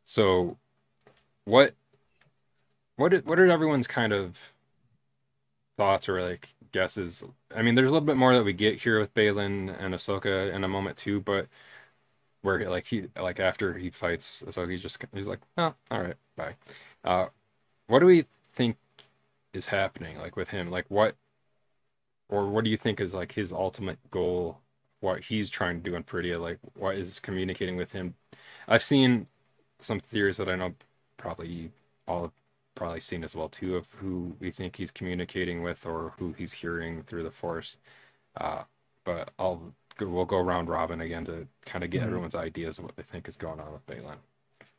So, what what i- what are everyone's kind of thoughts or like guesses? I mean, there's a little bit more that we get here with Baylan and Ahsoka in a moment too, but where he, like he like after he fights so he's just he's like oh all right bye. Uh what do we think is happening like with him? Like what or what do you think is like his ultimate goal what he's trying to do in Peridea like what is communicating with him? I've seen some theories that I know probably all have probably seen as well too of who we think he's communicating with or who he's hearing through the force uh but I'll we'll go round robin again to kind of get Mhm. everyone's ideas of what they think is going on with Baylan.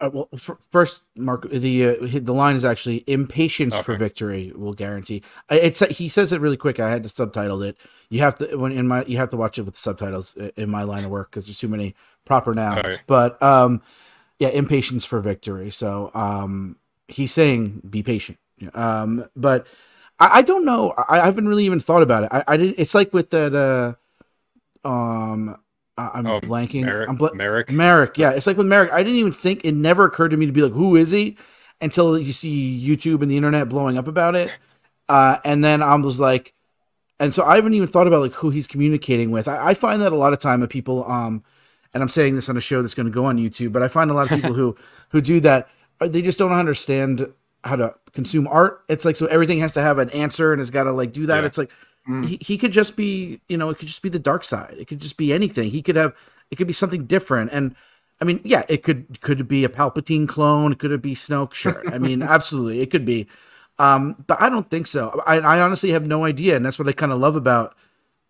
Uh, well, f- first, Marc, the uh, the line is actually "impatience for Okay. victory will guarantee." It's he says it really quick. I had to subtitle it. You have to when in my you have to watch it with subtitles in my line of work because there's too many proper nouns. Alright. But um, yeah, impatience for victory. So um, he's saying be patient. Um, but I, I don't know. I, I haven't really even thought about it. I, I didn't. It's like with that. Uh, um, I- I'm Oh, blanking. Marrok, I'm bla- Marrok, Marrok, yeah, it's like with Marrok. I didn't even think it never occurred to me to be like, who is he? Until you see YouTube and the internet blowing up about it, uh, and then I was like, and so I haven't even thought about like who he's communicating with. I, I find that a lot of time of people, um, and I'm saying this on a show that's going to go on YouTube, but I find a lot of people (laughs) who who do that, they just don't understand how to consume art. It's like so everything has to have an answer and has got to like do that. Yeah. It's like Mm. he, he could just be you know it could just be the dark side. It could just be anything. He could have it could be something different. And i mean yeah it could could it be a palpatine clone. Could it be snoke? Sure. I mean (laughs) absolutely. It could be. Um but i don't think so. I, I honestly have no idea. And that's what i kind of love about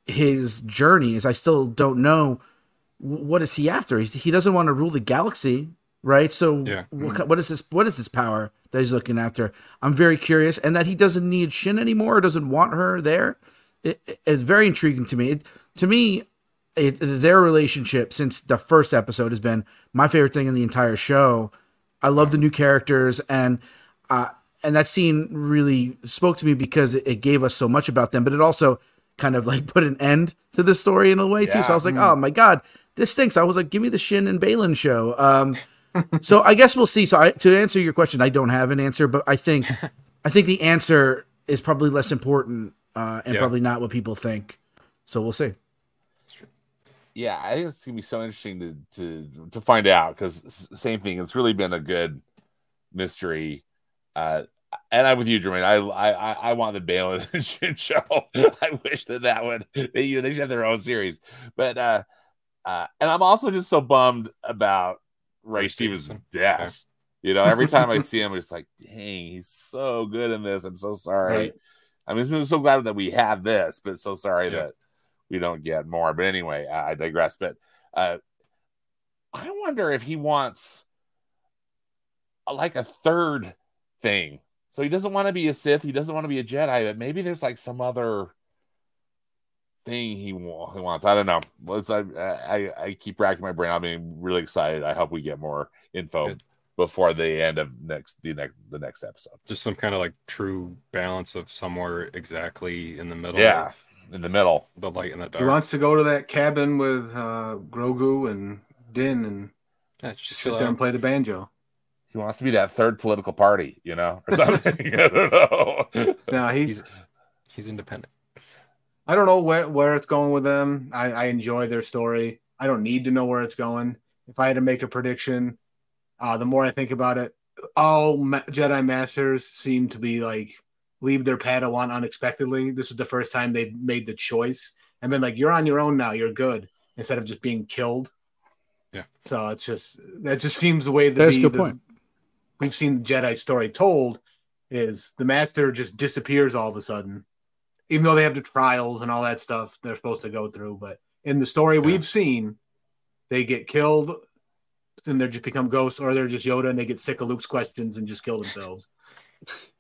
his journey is i still don't know what is he after? He's, he doesn't want to rule the galaxy right? So Yeah. what, ki- what is this what is this power that he's looking after? I'm very curious and that he doesn't need shin anymore or doesn't want her there? It, it- it's very intriguing to me. It, to me it, their relationship since the first episode has been my favorite thing in the entire show. I love the new characters and uh, and that scene really spoke to me because it, it gave us so much about them but it also kind of like (laughs) put an end to the story in a way too. So i was like oh my god this stinks. I was like give me the shin and baylan show. Um so I guess we'll see. So I, to answer your question, I don't have an answer, but I think (laughs) I think the answer is probably less important uh, and Yeah. probably not what people think. So we'll see. yeah, I think it's gonna be so interesting to to to find out because same thing. It's really been a good mystery. Uh, and I'm with you, Germain. I I I- I want the Baylan and Shin show. (laughs) I wish that that would they you know, they should have their own series. But uh, uh, and I'm also just so bummed about Ray Stevens' Stevenson. death. You know, every time I (laughs) see him, it's like, dang, he's so good in this. I'm so sorry. Right. I mean, I'm so glad that we have this, but so sorry Yeah. that we don't get more. But anyway, I, I digress. But uh, I wonder if he wants a, like a third thing. So he doesn't want to be a Sith. He doesn't want to be a Jedi. But maybe there's like some other thing he, wa- he wants. I don't know. Let's. I, I I keep racking my brain. I'm being really excited. I hope we get more info Good. before the end of next the next the next episode. Just some kind of like true balance of somewhere exactly in the middle. Yeah, of in the middle. the light and the dark. He wants to go to that cabin with uh, Grogu and Din and Yeah, just just sit there out. and play the banjo. He wants to be that third political party, you know, or something. (laughs) I don't know. Now he, He's he's independent. I don't know where where it's going with them. I, I enjoy their story. I don't need to know where it's going. If I had to make a prediction, uh, the more I think about it, all ma- Jedi Masters seem to be like leave their Padawan unexpectedly. This is the first time they've made the choice and been like, "You're on your own now. You're good," instead of just being killed. Yeah. So it's just that just seems the way that That's a good the- point. we've seen the Jedi story told is the master just disappears all of a sudden, even though they have the trials and all that stuff they're supposed to go through. But in the story we've seen, they get killed and they just become ghosts, or they're just Yoda and they get sick of Luke's questions and just kill themselves.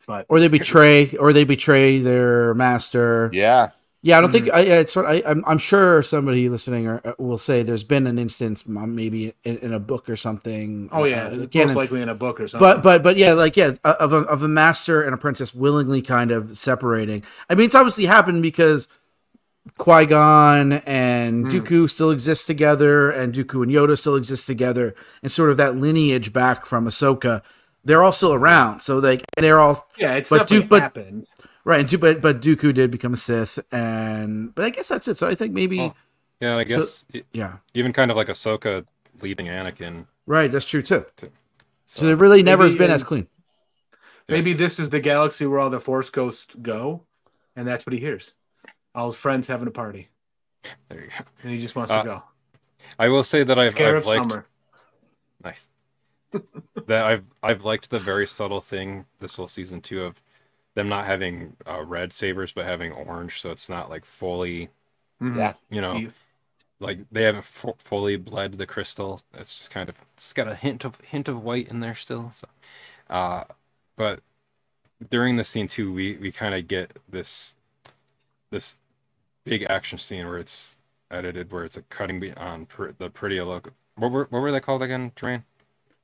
But Or they betray, or they betray their master. yeah, Yeah, I don't think I. It's what I. I'm, I'm sure somebody listening or, uh, will say there's been an instance, maybe in, in a book or something. oh yeah, uh, most canon. likely in a book or something. but but but yeah, like yeah, of a of a master and apprentice willingly kind of separating. I mean, it's obviously happened because Qui Gon and Hmm. Dooku still exist together, and Dooku and Yoda still exist together, and sort of that lineage back from Ahsoka. They're all still around, so like they're all yeah, it's but definitely Duke- but- happened. Right. And Du- but but Dooku did become a Sith, and but I guess that's it. So I think maybe Oh. Yeah, I guess e- yeah, even kind of like Ahsoka leaving Anakin. right. That's true too. Too. So it really never has been as clean. Maybe this is the galaxy where all the Force ghosts go, and that's what he hears. All his friends having a party, There you go. and he just wants Uh, to go. I will say that I've, I've liked summer. nice that I've I've liked the very subtle thing this whole season two of them not having uh, red sabers but having orange, so it's not like fully Mhm. yeah. you know You- like they haven't fu- fully bled the crystal. It's just kind of it's got a hint of hint of white in there still. So, uh, but during the scene too, we we kind of get this this big action scene where it's edited, where it's a cutting be- on pr- the pretty look. What were what were they called again, Terrain?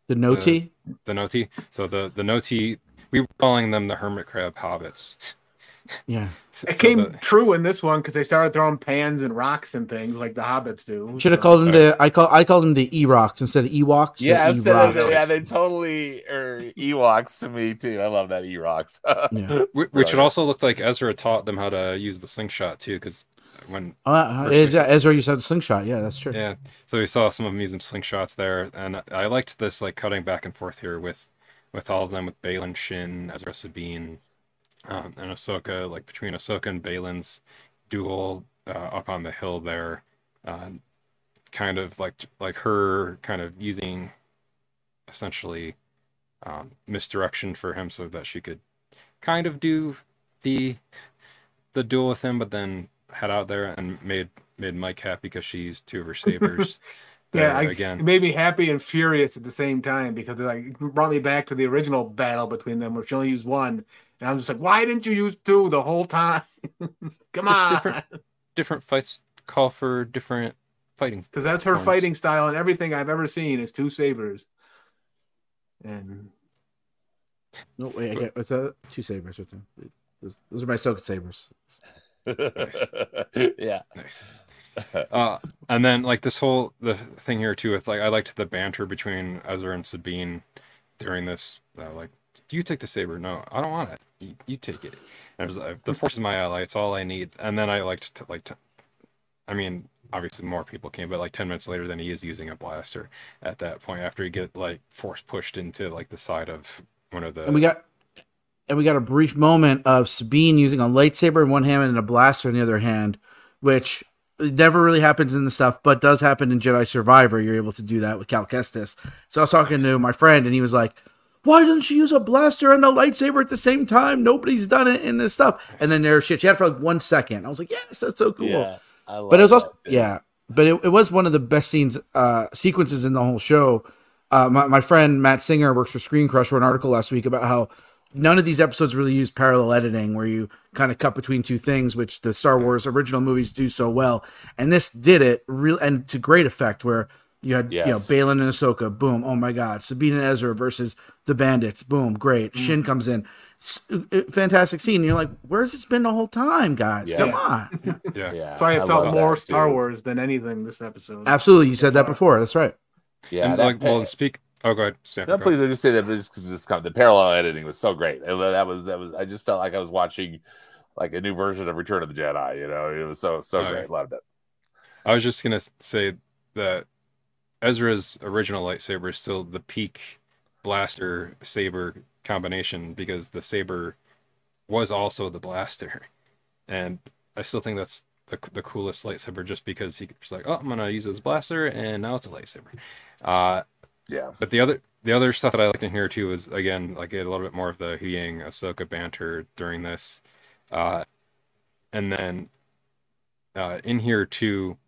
The Noti. The Noti. So the the Noti. We were calling them the hermit crab hobbits. yeah. (laughs) So- It so came the- true in this one because they started throwing pans and rocks and things like the hobbits do. Should have So- called them the. I call. I called them the Erocs instead of Ewoks. Yeah, they're instead of, Erocs. yeah, they totally are Ewoks to me too. I love that Ewoks. (laughs) Yeah. Wh- Which Brilliant. it also looked like Ezra taught them how to use the slingshot too, because when Uh, is, season. Ezra, you said slingshot. Yeah, that's true. yeah, so we saw some of them using slingshots there, and I liked this like cutting back and forth here with with all of them with Baylan, Shin, Ezra, Sabine, um, and Ahsoka, like between Ahsoka and Baylan's duel uh, up on the hill there, uh, kind of like like her kind of using essentially um, misdirection for him so that she could kind of do the the duel with him, but then head out there and made made Mike happy because she used two of her (laughs) sabers. Yeah, I, again. it made me happy and furious at the same time because it like brought me back to the original battle between them, where she only used one, and I'm just like, why didn't you use two the whole time? (laughs) Come on, different different fights call for different fighting. because that's her forms. fighting style, and everything I've ever seen is two sabers. And No, wait, I get what's that? Two sabers with them. Those, those are my Ahsoka sabers. (laughs) yeah. Nice. (laughs) uh, and then like this whole the thing here too with like I liked the banter between Ezra and Sabine during this. Uh, like, do you take the saber? No, I don't want it. You, you take it. And it was like, the force is my ally. It's all I need. And then I liked to like, to, I mean, obviously more people came, but like ten minutes later, then he is using a blaster at that point after he get like force pushed into like the side of one of the. And we got and we got a brief moment of Sabine using a lightsaber in one hand and a blaster in the other hand, which never really happens in the stuff, but does happen in Jedi Survivor. You're able to do that with Cal Kestis. So I was talking to my friend, and he was like, "Why doesn't she use a blaster and a lightsaber at the same time? Nobody's done it in this stuff." And then there, shit, she had for like one second. I was like, "Yes, that's so cool." Yeah, I love but it was also yeah, but it, it was one of the best scenes uh sequences in the whole show. Uh, my, my friend Matt Singer works for Screen Crush wrote an article last week about how none of these episodes really use parallel editing where you kind of cut between two things, which the Star Wars original movies do so well. And this did it real and to great effect where you had you know Yes. Baylan and Ahsoka, boom, oh my god, Sabine and Ezra versus the bandits, boom, great. Shin comes in. S- uh, fantastic scene. And you're like, where's this been the whole time, guys? Yeah. Come on. (laughs) yeah. Yeah, That's why it I felt more that, Star too. Wars than anything this episode. Absolutely. You said that before. That's right. Yeah, and that like, well, and speak. Oh, go ahead, Sam. No, please. I just say that just because this kind of, the parallel editing was so great. And That was that was. I just felt like I was watching like a new version of Return of the Jedi. You know, it was so so Oh, great. yeah. Loved it. I was just gonna say that Ezra's original lightsaber is still the peak blaster saber combination because the saber was also the blaster, and I still think that's the the coolest lightsaber just because he was like, oh, I'm gonna use this blaster, and now it's a lightsaber. Uh, Yeah, but the other the other stuff that I liked in here too is again like a little bit more of the Huyang Ahsoka banter during this, uh, and then uh, in here too,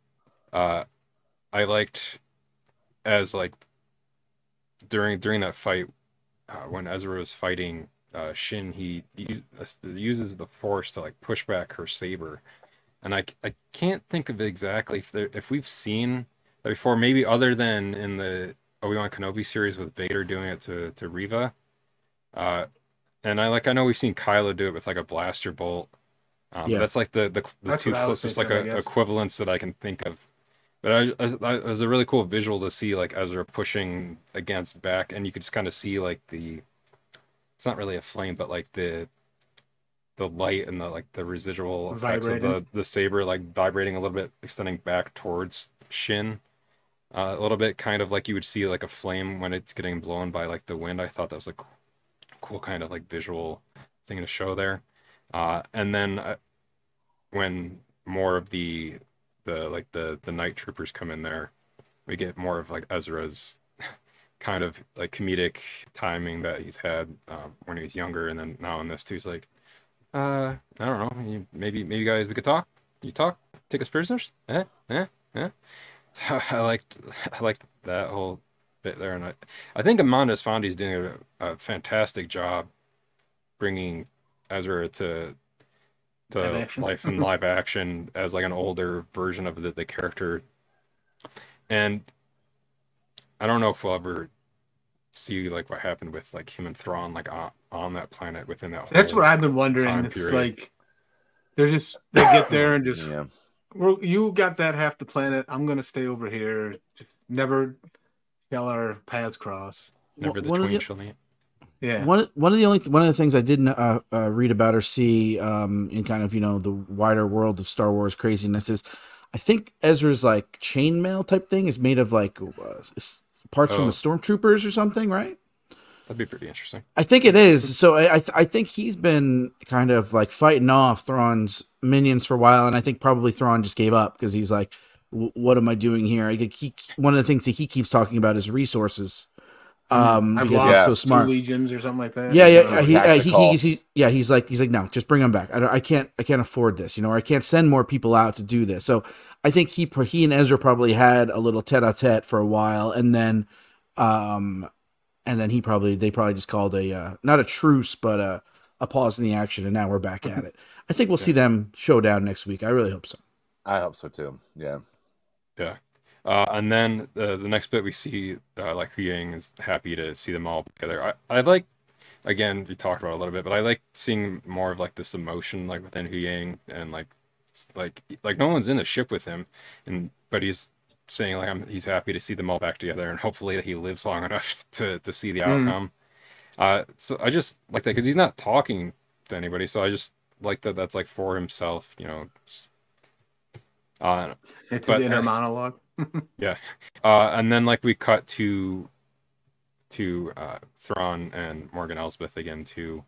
uh, I liked as like during during that fight uh, when Ezra was fighting uh, Shin, he uh, uses the Force to like push back her saber, and I I can't think of exactly if there if we've seen that before, maybe other than in the Obi-Wan Kenobi series with Vader doing it to to Riva. Uh, and I like I know we've seen Kylo do it with like a blaster bolt. Um, Yeah. that's like the the, the two what I was closest like thinking of, I a, guess. equivalents that I can think of. But I, I, I- it was a really cool visual to see like Ezra pushing against back, and you could just kind of see like the it's not really a flame, but like the the light and the like the residual effects of the the saber like vibrating a little bit, extending back towards Shin. A little bit, kind of like you would see like a flame when it's getting blown by like the wind. I thought that was a cool, cool kind of like visual thing to show there. Uh, and then uh, when more of the the like the the night troopers come in there, we get more of like Ezra's (laughs) kind of like comedic timing that he's had um, when he was younger, and then now in this too, he's like, uh, I don't know, maybe maybe guys we could talk. You talk, take us prisoners, eh, eh, eh. (laughs) I liked (laughs) I liked that whole bit there, and I I think Eman Esfandi's doing a, a fantastic job bringing Ezra to to Live life in (laughs) live action as like an older version of the, the character. And I don't know if we'll ever see like what happened with like him and Thrawn like on, on that planet within that. That's what I've been wondering. It's period. like they're just they get there and (clears throat) just yeah. Well, you got that half the planet. I'm gonna stay over here. Just never shall our paths cross. Never the One of twain the- shall meet. Yeah. One one of the only one of the things I didn't uh, uh, read about or see um, in kind of you know the wider world of Star Wars craziness is, I think Ezra's like chainmail type thing is made of like uh, s- parts from Oh. the stormtroopers or something, right? That'd be pretty interesting. I think it is. So I I, th- I think he's been kind of like fighting off Thrawn's minions for a while, and I think probably Thrawn just gave up because he's like, "What am I doing here?" I think he one of the things that he keeps talking about is resources, um, I've because lost he's so two smart. legions or something like that. Yeah, yeah, yeah. He, uh, he, tactical. he's, he, yeah, he's like, he's like, no, just bring him back. I, I can't, I can't afford this, you know, or I can't send more people out to do this. So I think he, he and Ezra probably had a little tete-a-tete for a while, and then, um, and then he probably, they probably just called a, uh, not a truce, but a, a pause in the action, and now we're back at it. I think we'll see them show down next week. I really hope so. I hope so too. Yeah. Yeah. Uh, and then the the next bit we see, uh, like Huyang is happy to see them all together. I, I like, again, we talked about it a little bit, but I like seeing more of like this emotion like within Huyang and like like like no one's in the ship with him, and but he's saying like I'm, he's happy to see them all back together, and hopefully he lives long (laughs) enough to to see the Mm. outcome. Uh, so I just like that because he's not talking to anybody, so I just like that that's like for himself, you know. Uh, It's But- an inner monologue. (laughs) Yeah, uh, and then like we cut to to uh, Thrawn and Morgan Elsbeth again too, and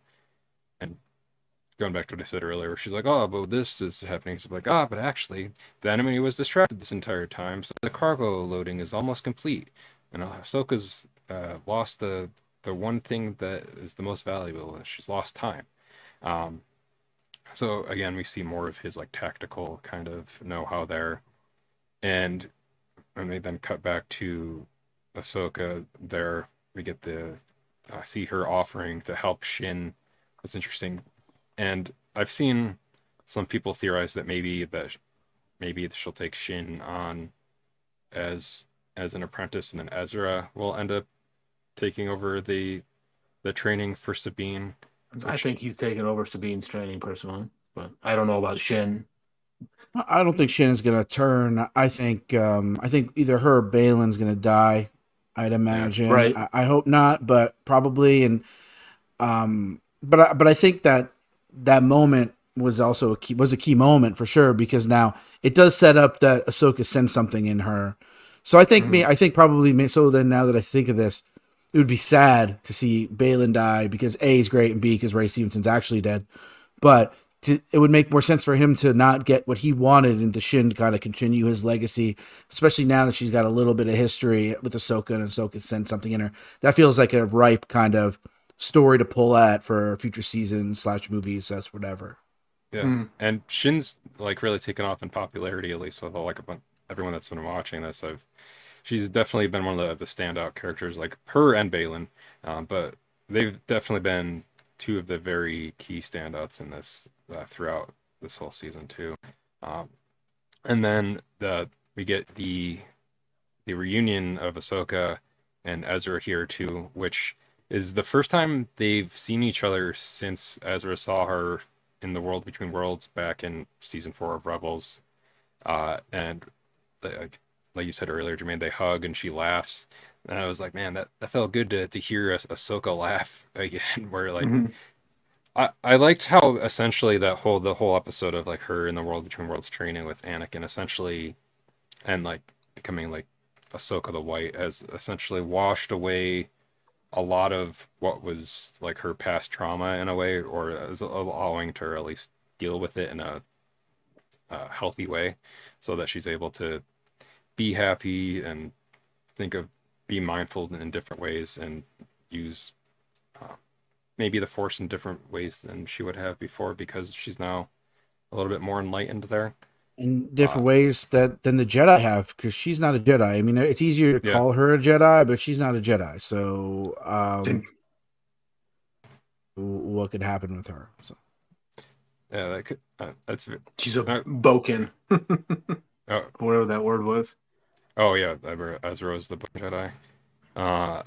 going back to what I said earlier, she's like, "Oh, but this is happening." So like, "Ah, but actually, the enemy was distracted this entire time, so the cargo loading is almost complete, and Ahsoka's uh, lost the the one thing that is the most valuable. She's lost time." Um, so again, we see more of his like tactical kind of know-how there, and and they then cut back to Ahsoka. There we get the uh, see her offering to help Shin. That's interesting, and I've seen some people theorize that maybe that maybe she'll take Shin on as as an apprentice, and then Ezra will end up taking over the the training for Sabine. I think he's taken over Sabine's training personally, but I don't know about Shin. I I don't think Shannon's gonna turn. I think um, I think either her or Baylan's gonna die. I'd imagine. right. I, I hope not, but probably. And um, but I, but I think that that moment was also a key was a key moment for sure because now it does set up that Ahsoka sends something in her. So I think me mm. I think probably me so then now that I think of this, it would be sad to see Baylan die because A is great and B because Ray Stevenson's actually dead. But to, it would make more sense for him to not get what he wanted and to Shin to kind of continue his legacy, especially now that she's got a little bit of history with Ahsoka and Ahsoka sent something in her. That feels like a ripe kind of story to pull at for future seasons slash movies, that's whatever. Yeah, Mm. and Shin's like really taken off in popularity, at least with all, like a bun- everyone that's been watching this. I've she's definitely been one of the, the standout characters, like her and Baylan. Um, but they've definitely been two of the very key standouts in this uh, throughout this whole season too. Um, and then the we get the the reunion of Ahsoka and Ezra here too, which is the first time they've seen each other since Ezra saw her in the World Between Worlds back in season four of Rebels. Uh, and like, like you said earlier, Germain, they hug and she laughs. And I was like, man, that, that felt good to, to hear a Ahsoka (laughs) laugh again, where like Mhm. I, I liked how essentially that whole the whole episode of like her in the World Between Worlds training with Anakin essentially and like becoming like Ahsoka the White has essentially washed away a lot of what was like her past trauma in a way, or is allowing to at least deal with it in a, a healthy way, so that she's able to be happy and think of be mindful in different ways and use uh, maybe the force in different ways than she would have before because she's now a little bit more enlightened there. In different Uh, ways that than the Jedi have, because she's not a Jedi. I mean, it's easier to Yeah. call her a Jedi, but she's not a Jedi. So, um, what could happen with her? So, Yeah, that could, uh, that's She's a Uh, Bokken, (laughs) oh, whatever that word was. Oh yeah, Ezra, Ezra is the Book Jedi. Uh,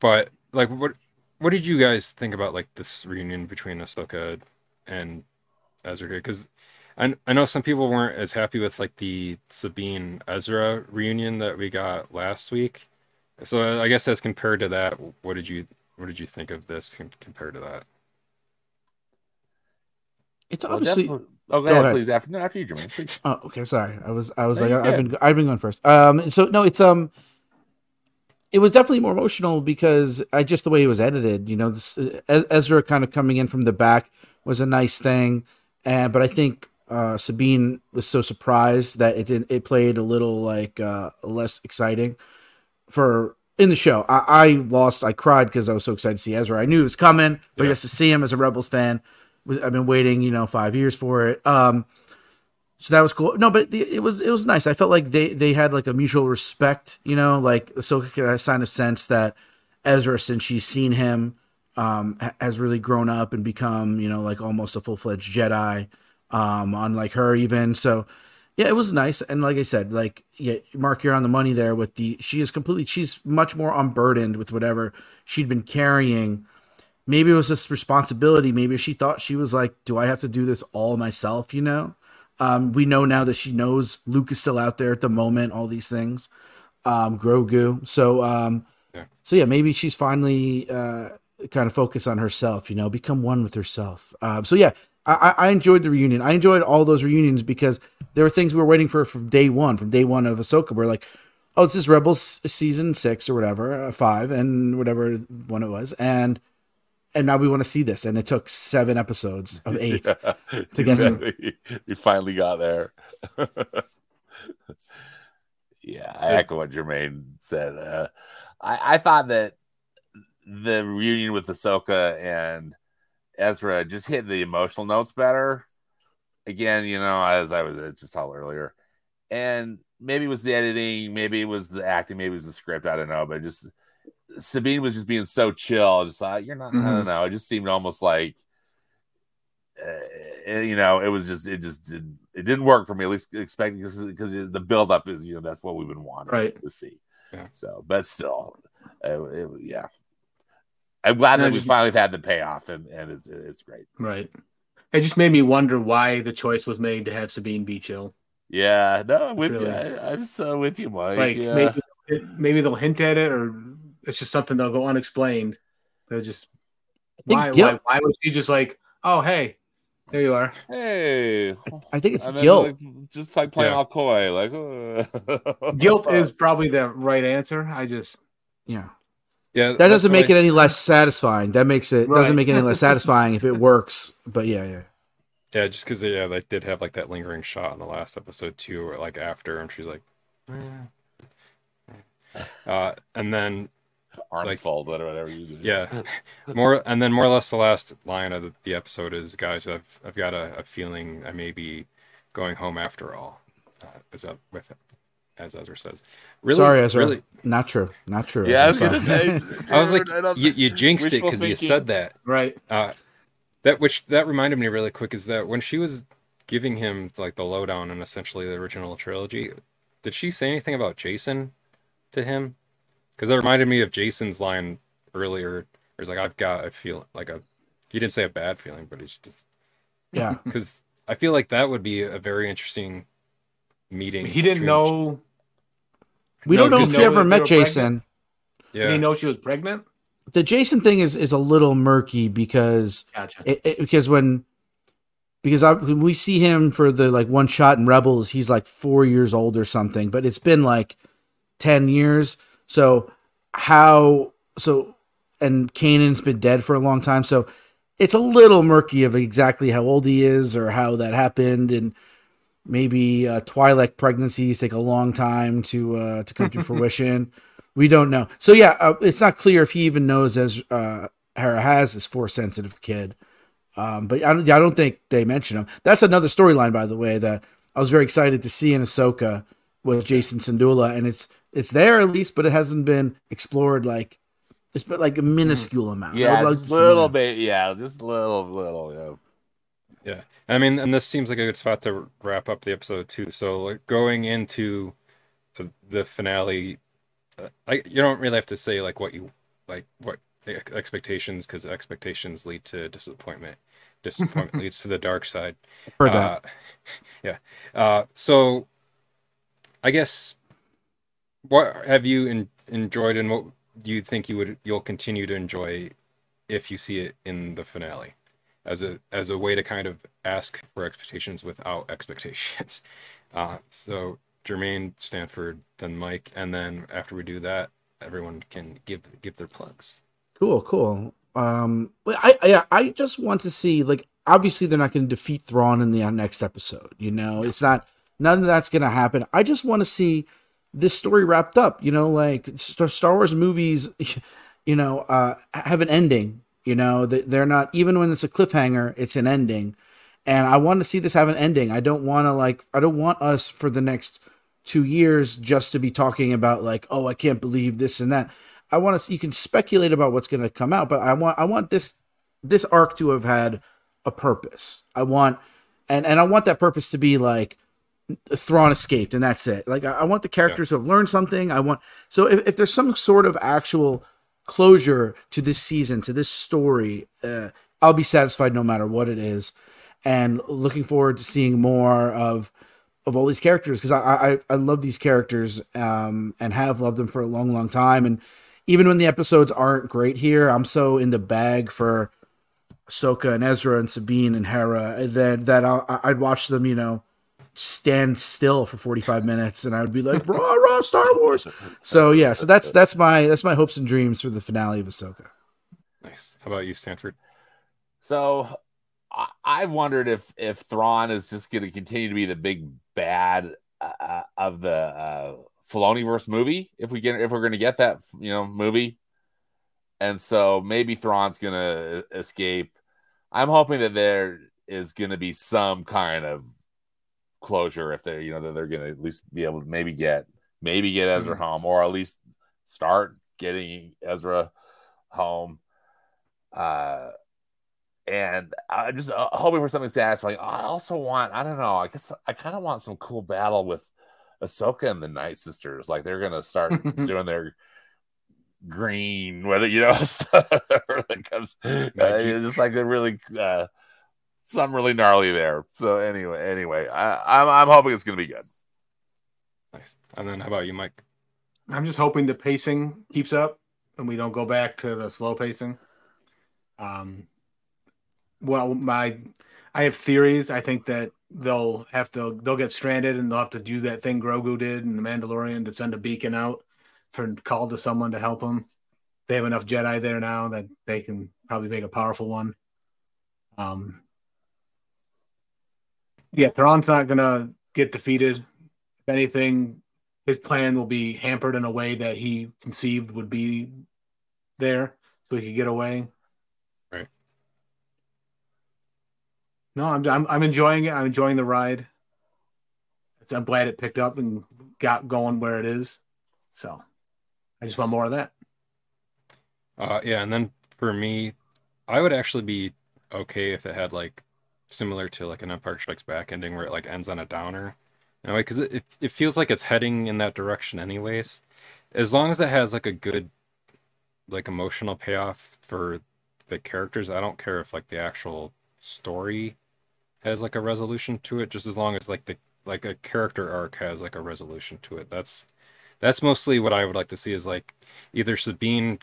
but like, what what did you guys think about like this reunion between Ahsoka and Ezra here? Because I I know some people weren't as happy with like the Sabine Ezra reunion that we got last week. So I guess as compared to that, what did you what did you think of this compared to that? it's obviously. definitely- Oh, go, Go ahead, ahead. please. After, no, after you, Germain, please. Oh, okay. Sorry, I was I was No, like you're I've been I've been going first. Um, so no, it's um, it was definitely more emotional because I just the way it was edited. You know, this, Ezra kind of coming in from the back was a nice thing, and but I think uh, Sabine was so surprised that it didn't. It played a little like uh, less exciting for in the show. I, I lost. I cried because I was so excited to see Ezra. I knew it was coming, but Yeah. just to see him as a Rebels fan, I've been waiting, you know, five years for it. Um, so that was cool. No, but the, it was it was nice. I felt like they they had like a mutual respect. You know, like Ahsoka could have sign of sense that Ezra, since she's seen him, um, has really grown up and become you know like almost a full fledged Jedi. Um, unlike her even. So yeah, it was nice. And like I said, like yeah, Marc, you're on the money there with the. She is completely. She's much more unburdened with whatever she'd been carrying. Maybe it was this responsibility. Maybe she thought she was like, "Do I have to do this all myself?" You know. Um, we know now that she knows Luke is still out there at the moment. All these things, um, Grogu. So, um, Yeah. so yeah, maybe she's finally uh, kind of focus on herself. You know, become one with herself. Um, so yeah, I, I enjoyed the reunion. I enjoyed all those reunions because there were things we were waiting for from day one. From day one of Ahsoka, we're like, oh, it's this Rebels season six or whatever, uh, five, and whatever one it was, and and now we want to see this, and it took seven episodes of (laughs) eight. (laughs) to get to- we, we finally got there. (laughs) yeah, I echo what Germain said. Uh, I, I thought that the reunion with Ahsoka and Ezra just hit the emotional notes better. Again, you know, as I was just told earlier, and maybe it was the editing, maybe it was the acting, maybe it was the script. I don't know, but just Sabine was just being so chill. I just like you're not. I Mhm. don't know. It just seemed almost like uh, you know, it was just it just didn't it didn't work for me. At least expecting because the build up is you know that's what we've been wanting Right. to see. Yeah. So, but still, it, it, yeah. I'm glad No, that we just- finally had the payoff, and and it's it's great. Right. It just made me wonder why the choice was made to have Sabine be chill. Yeah, no, I'm with really- you. I, I'm so with you, Mike. Like yeah. maybe it, maybe they'll hint at it, or it's just something they'll go unexplained. They'll just think why guilt- why why was she just like, oh hey, there you are. hey, I think it's and then, guilt. like, just like playing Yeah. all coy, like uh, (laughs) Guilt is (laughs) probably the right answer. I just yeah. Yeah, That doesn't make it any less satisfying. That makes it doesn't make it any less satisfying if it works. But yeah, yeah. Yeah, just because yeah, they did have like that lingering shot in the last episode too, or like after, and she's like, "Eh." uh, and then arms Like- folded or whatever you do. yeah, more, and then more or less the last line of the, the episode is, guys, I've I've got a, a feeling I may be going home after all. Uh, is that with it, as Ezra says? Really, Sorry, Ezra. Really, Not true. Not true. yeah. I was Ezra. gonna say. I was like, dude, you, you jinxed it because you said that. right. Uh, that which that reminded me really quick is that when she was giving him like the lowdown on essentially the original trilogy, did she say anything about Jacen to him? Because that reminded me of Jacen's line earlier. Where he's like, "I've got a feel like a," he didn't say a bad feeling, but he's just yeah. (laughs) because I feel like that would be a very interesting meeting. He didn't know. We No, don't know if know you ever met were pregnant? Jacen. Did he know she was pregnant? The Jacen thing is is a little murky because Gotcha. it, it- because when because I, when we see him for the like one shot in Rebels, he's like four years old or something, but it's been like ten years. So how so and Kanan's been dead for a long time, so it's a little murky of exactly how old he is or how that happened, and maybe uh, Twi'lek pregnancies take a long time to uh, to come to (laughs) fruition. We don't know. So yeah, uh, it's not clear if he even knows as uh, Hera has this force sensitive kid. Um, but I don't, I don't think they mention him. That's another storyline, by the way, that I was very excited to see in Ahsoka with Jacen Syndulla, and it's it's there at least, but it hasn't been explored like it's been like a minuscule amount. Yeah, like a little bit. Yeah, just a little, little. Yeah. I mean, and this seems like a good spot to wrap up the episode too. So, like going into the, the finale, uh, like you don't really have to say like what you like, what expectations, because expectations lead to disappointment. (laughs) Disappointment leads to the dark side. Heard that. Uh, (laughs) yeah. Uh, so, I guess, what have you en- enjoyed, and what do you think you would you'll continue to enjoy if you see it in the finale, as a as a way to kind of ask for expectations without (laughs) expectations. Uh, so Germain, Stanford, then Mike, and then after we do that, everyone can give give their plugs. Cool, cool. Um, I, I, I just want to see like obviously they're not going to defeat Thrawn in the uh, next episode. You know, it's not none of that's going to happen. I just want to see this story wrapped up. You know, like Star Star Wars movies, (laughs) you know, uh, have an ending. You know, They- they're not even when it's a cliffhanger, it's an ending. And I want to see this have an ending. I don't want to like I don't want us for the next two years just to be talking about like, oh, I can't believe this and that. I want to. You can speculate about what's going to come out, but I want I want this this arc to have had a purpose. I want and and I want that purpose to be like Thrawn escaped and that's it. Like I, I want the characters to have learned something. I want so if, if there's some sort of actual closure to this season to this story, uh, I'll be satisfied no matter what it is. and looking forward to seeing more of of all these characters because I, I I love these characters um, and have loved them for a long, long time. And even when the episodes aren't great here, I'm so in the bag for Ahsoka and Ezra and Sabine and Hera that that i would watch them, you know, stand still for 45 minutes and I would be like, rah, rah, Star Wars. So yeah, so that's that's my that's my hopes and dreams for the finale of Ahsoka. Nice. How about you, Stanford? So I, have wondered if if Thrawn is just going to continue to be the big bad uh, uh of the uh, Filoniverse movie. If we get if we're going to get that you know movie, and so maybe Thrawn's going to escape. I'm hoping that there is going to be some kind of closure if they're you know that they're going to at least be able to maybe get maybe get Ezra mm-hmm. home or at least start getting Ezra home. Uh, and I'm just uh, hoping for something satisfying. I also want, I don't know, I guess I kind of want some cool battle with Ahsoka and the Night Sisters. Like they're gonna start (laughs) doing their green, whether you know, (laughs) that comes, uh, just like they're really uh, something really gnarly there. So anyway, anyway, I, I'm I'm hoping it's gonna be good. Nice. And then how about you, Mike? I'm just hoping the pacing keeps up and we don't go back to the slow pacing. Um, well, my I have theories. I think that they'll have to they'll get stranded and they'll have to do that thing Grogu did in the Mandalorian to send a beacon out for call to someone to help them. They have enough Jedi there now that they can probably make a powerful one. Um, yeah, Thrawn's not gonna get defeated. If anything, his plan will be hampered in a way that he conceived would be there, so he could get away. Right. No, I'm, I'm I'm enjoying it. I'm enjoying the ride. I'm glad it picked up and got going where it is. So I just want more of that. Uh, yeah, and then for me, I would actually be okay if it had like similar to like an Empire Strikes Back ending where it like ends on a downer. Know, because it, it feels like it's heading in that direction anyways. As long as it has like a good like emotional payoff for the characters, I don't care if like the actual story has like a resolution to it, just as long as like the like a character arc has like a resolution to it. That's that's mostly what I would like to see is like either Sabine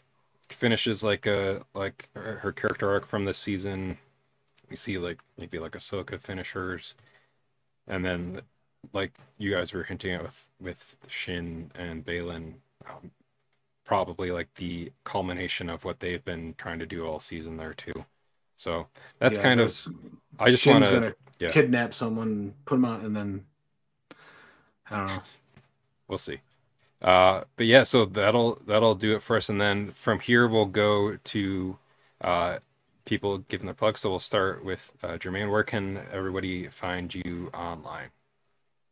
finishes like a like her character arc from this season. We see like maybe like Ahsoka finish hers, and then like you guys were hinting at with with Shin and Baylan, um, probably like the culmination of what they've been trying to do all season there too. So that's yeah, kind of. I just want to yeah. kidnap someone, put them out, and then I don't know. We'll see. Uh, but yeah, so that'll that'll do it for us, and then from here we'll go to uh, people giving their plugs. So we'll start with uh, Germain. Where can everybody find you online?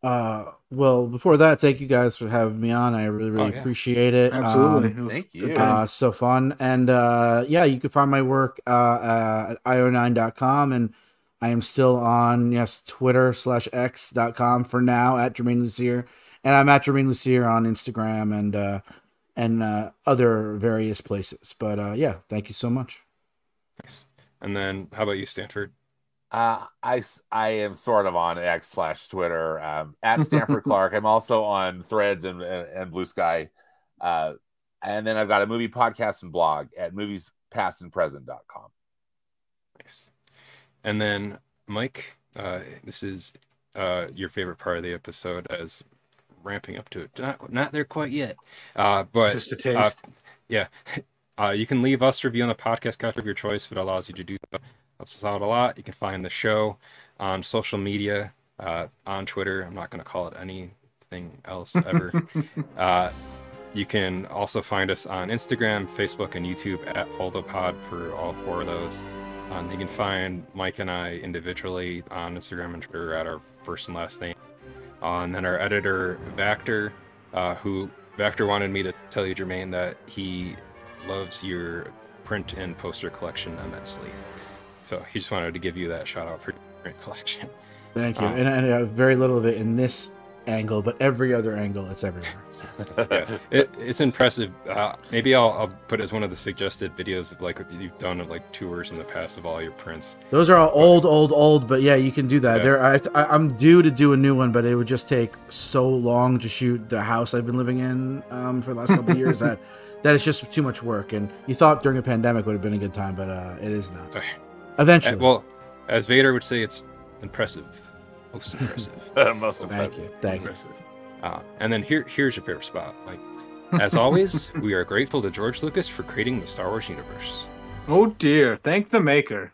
Uh, well, before that, thank you guys for having me on. I really, really oh, yeah. appreciate it. Absolutely. Um, thank you. Uh, so fun. And uh, yeah, you can find my work uh, uh at io9.com. And I am still on, yes, Twitter slash x.com for now at Germain Lussier. And I'm at Germain Lussier on Instagram and uh, and uh, other various places. But uh, yeah, thank you so much. Nice. And then how about you, Stanford? Uh, I, I am sort of on X slash Twitter um, at (laughs) Stanford Clark. I'm also on Threads and, and, and Blue Sky. Uh, and then I've got a movie podcast and blog at moviespastandpresent.com. Nice. And then, Mike, uh, this is uh, your favorite part of the episode as ramping up to it. Not, not there quite yet. Uh, but just a taste. Uh, yeah. Uh, you can leave us a review on the podcast catcher of your choice if it allows you to do so helps us out a lot. You can find the show on social media, uh, on Twitter. I'm not going to call it anything else ever. (laughs) uh, you can also find us on Instagram, Facebook, and YouTube at HoldoPod for all four of those. Um, you can find Mike and I individually on Instagram and Twitter at our first and last name. Uh, and then our editor, Vactor, uh, who Vactor wanted me to tell you, Germain, that he loves your print and poster collection immensely. So he just wanted to give you that shout out for your print collection. Thank you. Um, and, and uh, very little of it in this angle, but every other angle, it's everywhere. So. (laughs) yeah, it, it's impressive. Uh, maybe I'll, I'll put it as one of the suggested videos of like what you've done of like tours in the past of all your prints. Those are all old, old, old, but yeah, you can do that. Yeah. There, I, I, I'm due to do a new one, but it would just take so long to shoot the house I've been living in um, for the last couple of years (laughs) that that it's just too much work. And you thought during a pandemic would have been a good time, but uh, it is not. Okay. Eventually, Uh, well, as Vader would say, it's impressive, most (laughs) impressive. (laughs) Most thank impressive. you, thank you. Uh, and then here, here's your favorite spot. Like, as always, (laughs) we are grateful to George Lucas for creating the Star Wars universe. Oh dear, thank the maker.